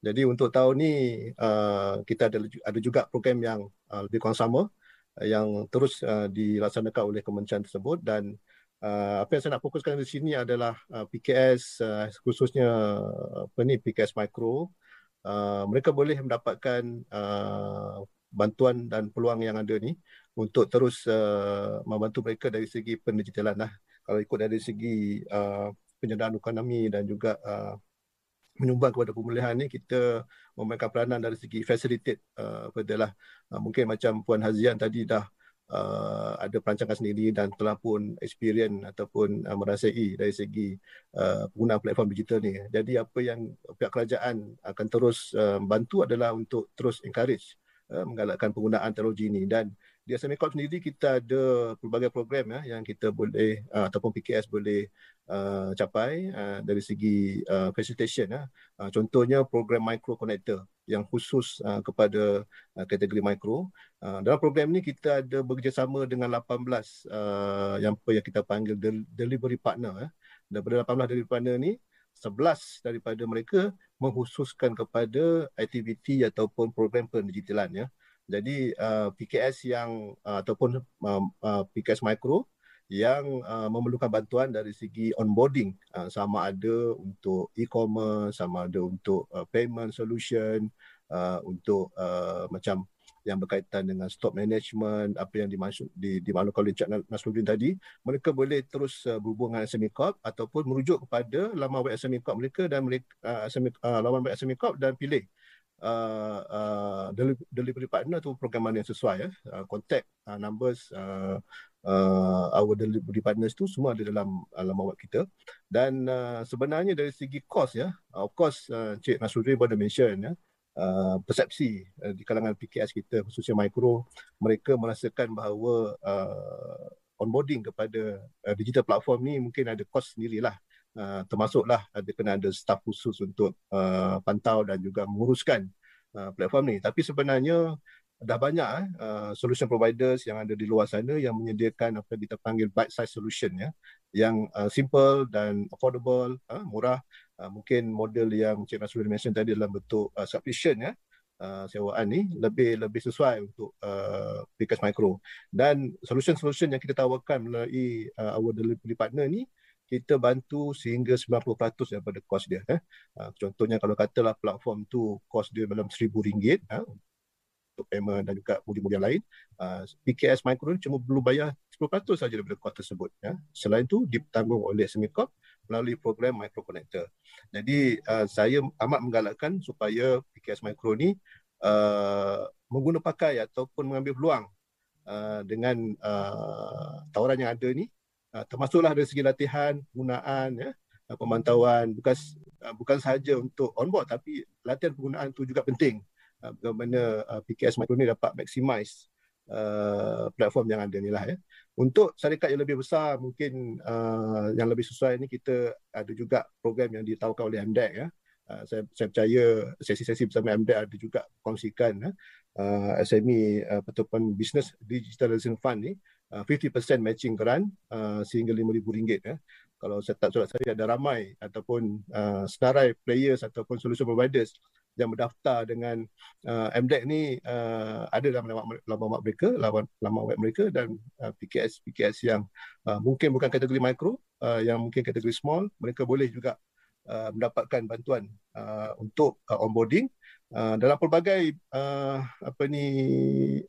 Jadi untuk tahun ni uh, kita ada ada juga program yang uh, lebih kurang sama uh, yang terus uh, dilaksanakan oleh kementerian tersebut dan Uh, apa yang saya nak fokuskan di sini adalah uh, PKS uh, khususnya uh, apa ni PKS Micro uh, mereka boleh mendapatkan uh, bantuan dan peluang yang ada ni untuk terus uh, membantu mereka dari segi pendigitalan lah. Kalau ikut dari segi uh, penyediaan ekonomi dan juga uh, menyumbang kepada pemulihan ni kita memainkan peranan dari segi facilitate uh, further lah. Uh, mungkin macam Puan Hazian tadi dah uh, ada perancangan sendiri dan telah pun experience ataupun uh, merasai dari segi uh, penggunaan platform digital ni. Jadi apa yang pihak kerajaan akan terus uh, bantu adalah untuk terus encourage uh, menggalakkan penggunaan teknologi ini dan di SME Corp sendiri kita ada pelbagai program ya yang kita boleh uh, ataupun PKS boleh uh, capai uh, dari segi uh, facilitation ya. Uh, contohnya program micro connector yang khusus uh, kepada uh, kategori micro. Uh, dalam program ini kita ada bekerjasama dengan 18 uh, yang yang kita panggil delivery partner ya. Daripada 18 delivery partner ni 11 daripada mereka menghususkan kepada aktiviti ataupun program pendigitalan ya. Jadi uh, PKS yang uh, ataupun uh, uh, PKS Micro yang uh, memerlukan bantuan dari segi onboarding. Uh, sama ada untuk e-commerce, sama ada untuk uh, payment solution, uh, untuk uh, macam yang berkaitan dengan stock management, apa yang dimaksud di dimaklumkan oleh Cik Nasruddin tadi, mereka boleh terus uh, berhubung dengan SME Corp ataupun merujuk kepada laman web SME Corp mereka dan mereka uh, SME, uh, laman web SME Corp dan pilih uh, uh, delivery partner tu program mana yang sesuai ya. Uh, contact uh, numbers uh, uh, our delivery partners tu semua ada dalam alamat web kita. Dan uh, sebenarnya dari segi cost ya, of course uh, Cik Nasruddin pun ada mention ya. Uh, persepsi uh, di kalangan PKS kita khususnya mikro mereka merasakan bahawa uh, onboarding kepada uh, digital platform ni mungkin ada kos sendirilah uh, termasuklah ada kena ada staff khusus untuk uh, pantau dan juga menguruskan uh, platform ni. Tapi sebenarnya dah banyak eh, uh, solution providers yang ada di luar sana yang menyediakan apa yang kita panggil bite size solution ya. Yang uh, simple dan affordable uh, murah. Uh, mungkin model yang Cik Nasruddin mention tadi dalam bentuk uh, subscription ya. Uh, sewaan ni lebih lebih sesuai untuk uh, Pikas Micro. Dan solution-solution yang kita tawarkan melalui uh, our delivery partner ni kita bantu sehingga 90% daripada kos dia. Eh. Uh, contohnya kalau katalah platform tu kos dia dalam RM1,000 uh, untuk payment dan juga modul-modul lain, uh, PKS Micro ni cuma perlu bayar 10% saja daripada kos tersebut. Ya. Selain itu ditanggung oleh Semicop melalui program Micro Connector. Jadi uh, saya amat menggalakkan supaya PKS Micro ni uh, mengguna pakai ataupun mengambil peluang uh, dengan uh, tawaran yang ada ni termasuklah dari segi latihan, penggunaan, ya, ah, pemantauan bukan ah, bukan sahaja untuk on board tapi latihan penggunaan itu juga penting bagaimana PKS Micro ni dapat maximize uh, platform yang ada ni lah ya. Untuk syarikat yang lebih besar mungkin uh, yang lebih sesuai ni kita ada juga program yang ditawarkan oleh MDEC ya. Uh, saya, saya percaya sesi-sesi bersama MDEC ada juga kongsikan ya. uh, SME uh, ataupun Business Digitalization Fund ni 50% uh, matching grant uh, sehingga RM5,000 ya. Kalau saya tak salah saya ada ramai ataupun uh, senarai players ataupun solution providers yang berdaftar dengan uh, MDEC ni uh, ada dalam laman, laman web mereka, laman, laman web mereka dan uh, PKS PKS yang uh, mungkin bukan kategori mikro, uh, yang mungkin kategori small, mereka boleh juga uh, mendapatkan bantuan uh, untuk uh, onboarding uh, dalam pelbagai uh, apa ni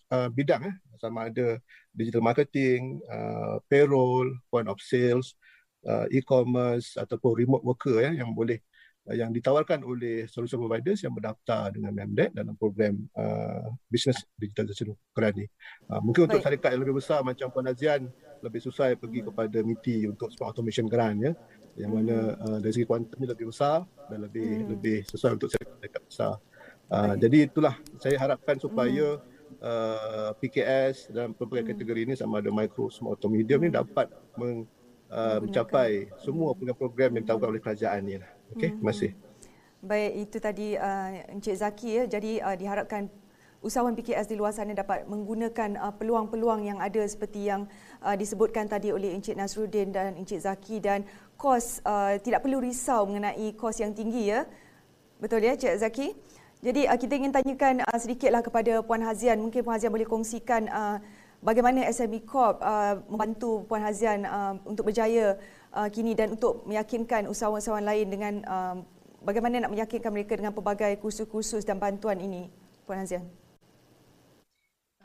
uh, bidang eh sama ada digital marketing, uh, payroll, point of sales, uh, e-commerce ataupun remote worker ya yang boleh uh, yang ditawarkan oleh solution providers yang berdaftar dengan MEMDEC dalam program uh, business digitalisation kerani. Uh, mungkin untuk syarikat yang lebih besar macam Puan Azian lebih susah pergi kepada MITI untuk smart automation grant ya yang mana uh, dari segi kuantum lebih besar dan lebih hmm. lebih sesuai untuk syarikat besar. Uh, jadi itulah saya harapkan supaya hmm uh, PKS dalam pelbagai hmm. kategori ini sama ada micro, small atau medium hmm. ni dapat meng, uh, mencapai semua program-program yang ditawarkan oleh kerajaan ni. Lah. Okey, terima kasih. Hmm. Baik, itu tadi uh, Encik Zaki ya. Jadi uh, diharapkan usahawan PKS di luar sana dapat menggunakan uh, peluang-peluang yang ada seperti yang uh, disebutkan tadi oleh Encik Nasruddin dan Encik Zaki dan kos uh, tidak perlu risau mengenai kos yang tinggi ya. Betul ya Encik Zaki? Jadi uh, kita ingin tanyakan uh, sedikitlah kepada Puan Hazian. Mungkin Puan Hazian boleh kongsikan uh, bagaimana SME Corp uh, membantu Puan Hazian uh, untuk berjaya uh, kini dan untuk meyakinkan usahawan-usahawan lain dengan uh, bagaimana nak meyakinkan mereka dengan pelbagai kursus-kursus dan bantuan ini, Puan Hazian.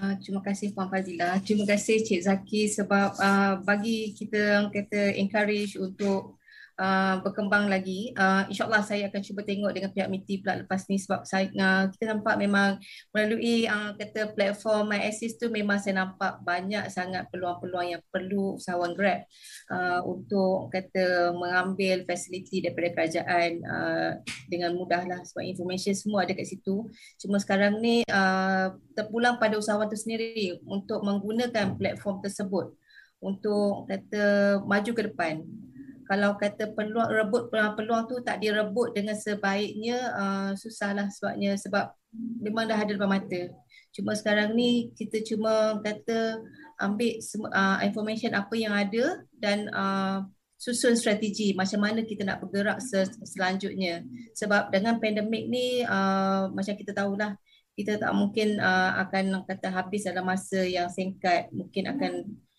Terima kasih Puan Fazila. Terima kasih Cik Zaki sebab uh, bagi kita kata encourage untuk uh, berkembang lagi. Uh, InsyaAllah saya akan cuba tengok dengan pihak MITI pula lepas ni sebab saya, uh, kita nampak memang melalui uh, kata platform MyAssist tu memang saya nampak banyak sangat peluang-peluang yang perlu usahawan Grab uh, untuk kata mengambil fasiliti daripada kerajaan uh, dengan mudah lah sebab information semua ada kat situ. Cuma sekarang ni uh, terpulang pada usahawan tu sendiri untuk menggunakan platform tersebut untuk kata maju ke depan kalau kata peluang rebut peluang, peluang tu tak direbut dengan sebaiknya uh, susahlah sebabnya sebab memang dah ada depan mata. Cuma sekarang ni kita cuma kata ambil uh, information apa yang ada dan uh, susun strategi macam mana kita nak bergerak selanjutnya. Sebab dengan pandemik ni uh, macam kita tahulah kita tak mungkin uh, akan kata habis dalam masa yang singkat. Mungkin akan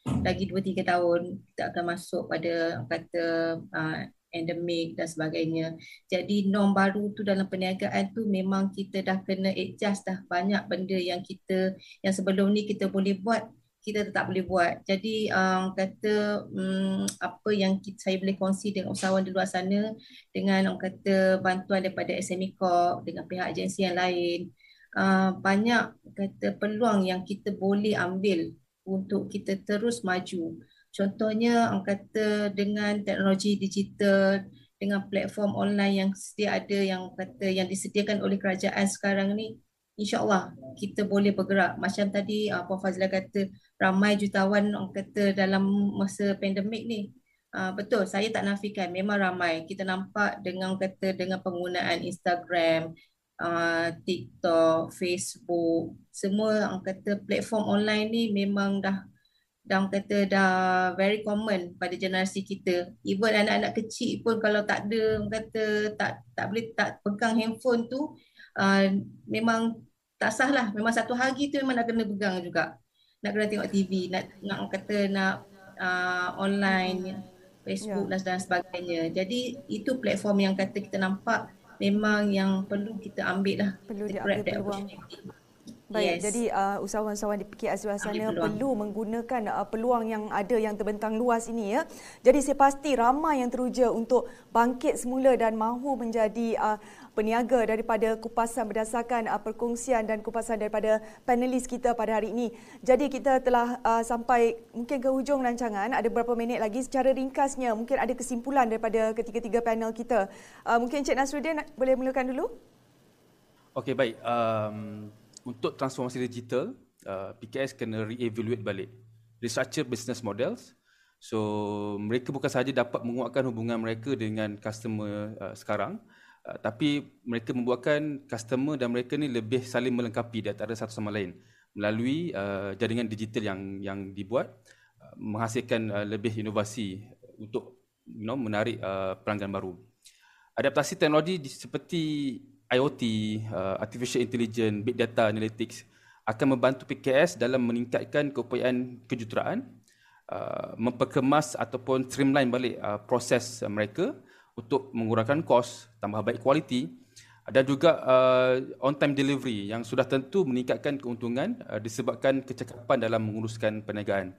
lagi 2-3 tahun kita akan masuk pada kata uh, endemik dan sebagainya. Jadi norm baru tu dalam perniagaan tu memang kita dah kena adjust dah banyak benda yang kita yang sebelum ni kita boleh buat kita tetap boleh buat. Jadi um, kata um, apa yang kita, saya boleh kongsi dengan usahawan di luar sana dengan um, kata bantuan daripada SME Corp dengan pihak agensi yang lain uh, banyak kata peluang yang kita boleh ambil untuk kita terus maju. Contohnya orang kata dengan teknologi digital, dengan platform online yang sedia ada yang kata yang disediakan oleh kerajaan sekarang ni, insya-Allah kita boleh bergerak. Macam tadi uh, Puan Fazila kata ramai jutawan orang kata dalam masa pandemik ni. Uh, betul, saya tak nafikan memang ramai. Kita nampak dengan kata dengan penggunaan Instagram, uh, TikTok, Facebook, semua orang kata platform online ni memang dah dah kata dah very common pada generasi kita. Even anak-anak kecil pun kalau tak ada orang kata tak tak boleh tak pegang handphone tu uh, memang tak sah lah. Memang satu hari tu memang nak kena pegang juga. Nak kena tengok TV, nak nak kata nak uh, online Facebook yeah. dan sebagainya. Jadi itu platform yang kata kita nampak memang yang perlu kita ambil lah. Perlu diambil peluang. Baik, yes. jadi uh, usahawan-usahawan di luar sana perlu menggunakan uh, peluang yang ada yang terbentang luas ini ya. Jadi saya pasti ramai yang teruja untuk bangkit semula dan mahu menjadi uh, peniaga daripada kupasan berdasarkan uh, perkongsian dan kupasan daripada panelis kita pada hari ini. Jadi kita telah uh, sampai mungkin ke hujung rancangan, ada beberapa minit lagi secara ringkasnya mungkin ada kesimpulan daripada ketiga-tiga panel kita. Uh, mungkin Encik Nasruddin boleh mulakan dulu? Okey baik. Um, untuk transformasi digital, uh, PKS kena re-evaluate balik. Restructure business models. So mereka bukan sahaja dapat menguatkan hubungan mereka dengan customer uh, sekarang, Uh, tapi mereka membuatkan customer dan mereka ni lebih saling melengkapi di antara satu sama lain melalui uh, jaringan digital yang yang dibuat uh, menghasilkan uh, lebih inovasi untuk you know menarik uh, pelanggan baru. Adaptasi teknologi seperti IoT, uh, artificial intelligence, big data analytics akan membantu PKS dalam meningkatkan keupayaan kejuruteraan, uh, memperkemas ataupun streamline balik uh, proses uh, mereka untuk mengurangkan kos, tambah baik kualiti dan juga uh, on time delivery yang sudah tentu meningkatkan keuntungan uh, disebabkan kecekapan dalam menguruskan perniagaan.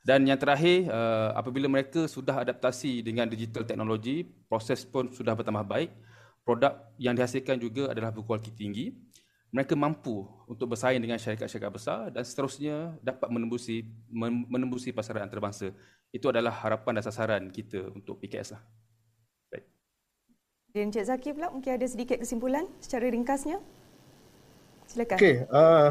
Dan yang terakhir, uh, apabila mereka sudah adaptasi dengan digital teknologi, proses pun sudah bertambah baik, produk yang dihasilkan juga adalah berkualiti tinggi, mereka mampu untuk bersaing dengan syarikat-syarikat besar dan seterusnya dapat menembusi menembusi pasaran antarabangsa. Itu adalah harapan dan sasaran kita untuk PKS lah. Dan Encik Zaki pula mungkin ada sedikit kesimpulan secara ringkasnya. Silakan. Okey, uh,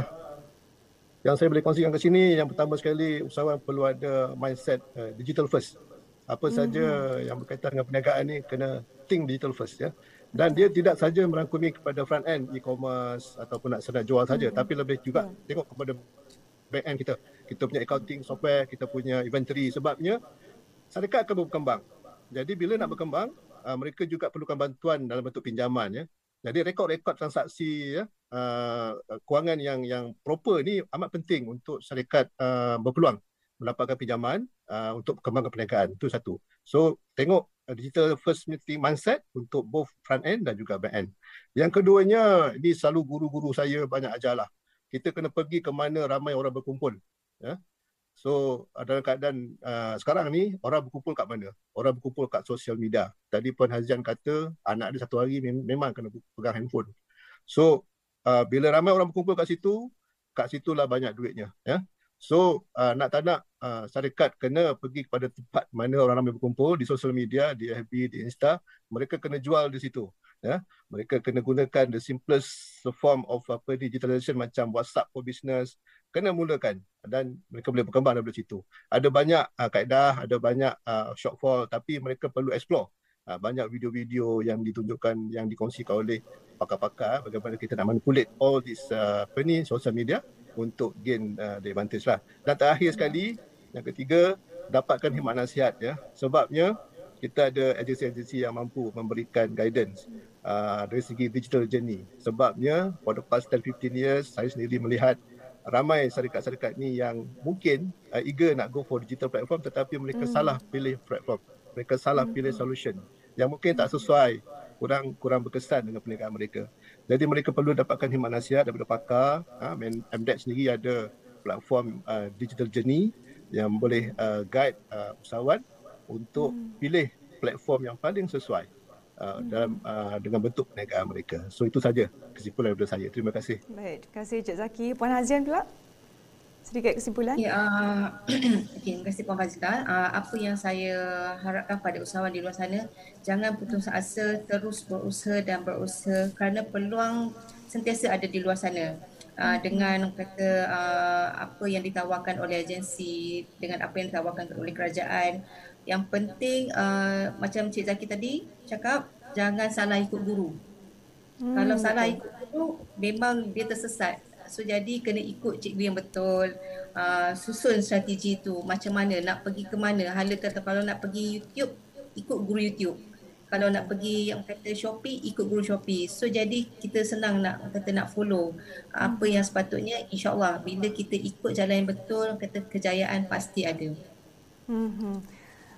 yang saya boleh kongsikan ke sini yang pertama sekali usahawan perlu ada mindset uh, digital first. Apa mm-hmm. saja yang berkaitan dengan perniagaan ni kena think digital first ya. Dan dia tidak saja merangkumi kepada front end e-commerce ataupun nak sedar jual saja mm-hmm. tapi lebih juga mm-hmm. tengok kepada back end kita. Kita punya accounting software, kita punya inventory sebabnya syarikat akan berkembang. Jadi bila nak berkembang, uh, mereka juga perlukan bantuan dalam bentuk pinjaman ya. Jadi rekod-rekod transaksi ya, uh, kewangan yang yang proper ni amat penting untuk syarikat uh, berpeluang mendapatkan pinjaman uh, untuk perkembangan perniagaan. Itu satu. So tengok uh, digital first meeting mindset untuk both front end dan juga back end. Yang keduanya, ini selalu guru-guru saya banyak ajarlah. Kita kena pergi ke mana ramai orang berkumpul. Ya. So dalam keadaan uh, sekarang ni orang berkumpul kat mana? Orang berkumpul kat sosial media. Tadi pun Hazian kata anak dia satu hari memang kena pegang handphone. So uh, bila ramai orang berkumpul kat situ, kat situlah banyak duitnya. Ya. So uh, nak tak nak uh, syarikat kena pergi kepada tempat mana orang ramai berkumpul di sosial media, di FB, di Insta. Mereka kena jual di situ. Ya. Mereka kena gunakan the simplest form of apa digitalization macam WhatsApp for business, kena mulakan dan mereka boleh berkembang dari situ. Ada banyak uh, kaedah, ada banyak uh, shortfall tapi mereka perlu explore. Uh, banyak video-video yang ditunjukkan, yang dikongsikan oleh pakar-pakar bagaimana kita nak manipulate all this uh, apa ni, social media untuk gain uh, the advantage lah. Dan terakhir sekali, yang ketiga, dapatkan khidmat nasihat ya. Sebabnya kita ada agensi-agensi yang mampu memberikan guidance uh, dari segi digital journey. Sebabnya for the past 10-15 years, saya sendiri melihat ramai syarikat-syarikat ni yang mungkin uh, eager nak go for digital platform tetapi mereka mm. salah pilih platform. Mereka salah mm. pilih solution yang mungkin tak sesuai, kurang kurang berkesan dengan perniagaan mereka. Jadi mereka perlu dapatkan khidmat nasihat daripada pakar. Ha, MDEX sendiri ada platform uh, digital journey yang boleh uh, guide uh, usahawan untuk mm. pilih platform yang paling sesuai uh, hmm. dalam uh, dengan bentuk perniagaan mereka. So itu saja kesimpulan daripada saya. Terima kasih. Baik, terima kasih Cik Zaki. Puan Hazian pula? Sedikit kesimpulan. Ya, uh, okay, terima kasih Puan Fazila. Uh, apa yang saya harapkan pada usahawan di luar sana, jangan putus asa, terus berusaha dan berusaha kerana peluang sentiasa ada di luar sana. Uh, dengan kata uh, apa yang ditawarkan oleh agensi dengan apa yang ditawarkan oleh kerajaan yang penting uh, macam Cik Zaki tadi cakap jangan salah ikut guru. Hmm. Kalau salah ikut guru memang dia tersesat. So jadi kena ikut cikgu yang betul. Uh, susun strategi tu macam mana nak pergi ke mana. Hala kata kalau nak pergi YouTube ikut guru YouTube. Kalau nak pergi yang kata Shopee ikut guru Shopee. So jadi kita senang nak kata nak follow apa yang sepatutnya insya-Allah bila kita ikut jalan yang betul kata kejayaan pasti ada. Hmm.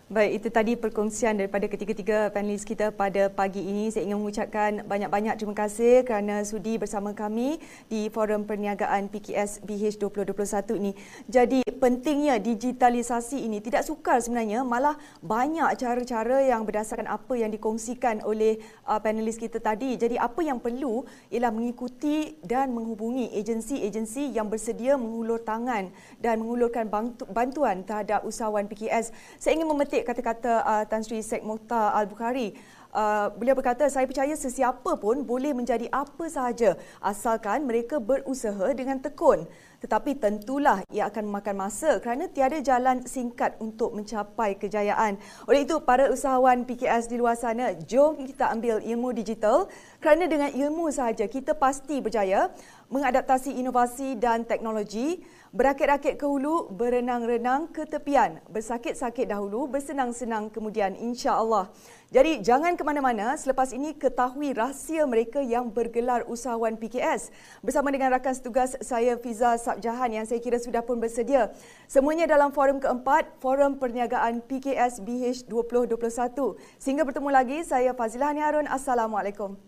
Baik, itu tadi perkongsian daripada ketiga-tiga panelis kita pada pagi ini. Saya ingin mengucapkan banyak-banyak terima kasih kerana sudi bersama kami di Forum Perniagaan PKS BH 2021 ini. Jadi, pentingnya digitalisasi ini tidak sukar sebenarnya, malah banyak cara-cara yang berdasarkan apa yang dikongsikan oleh uh, panelis kita tadi. Jadi, apa yang perlu ialah mengikuti dan menghubungi agensi-agensi yang bersedia mengulur tangan dan mengulurkan bantuan terhadap usahawan PKS. Saya ingin memetik mengutip kata-kata uh, Tan Sri Sheikh Mukhtar Al-Bukhari. Uh, beliau berkata, saya percaya sesiapa pun boleh menjadi apa sahaja asalkan mereka berusaha dengan tekun. Tetapi tentulah ia akan memakan masa kerana tiada jalan singkat untuk mencapai kejayaan. Oleh itu, para usahawan PKS di luar sana, jom kita ambil ilmu digital kerana dengan ilmu sahaja kita pasti berjaya mengadaptasi inovasi dan teknologi Berakit-rakit ke hulu, berenang-renang ke tepian. Bersakit-sakit dahulu, bersenang-senang kemudian insya-Allah. Jadi jangan ke mana-mana selepas ini ketahui rahsia mereka yang bergelar usahawan PKS. Bersama dengan rakan setugas saya Fiza WhatsApp Jahan yang saya kira sudah pun bersedia. Semuanya dalam forum keempat, Forum Perniagaan PKS BH 2021. Sehingga bertemu lagi, saya Fazilah Harun. Assalamualaikum.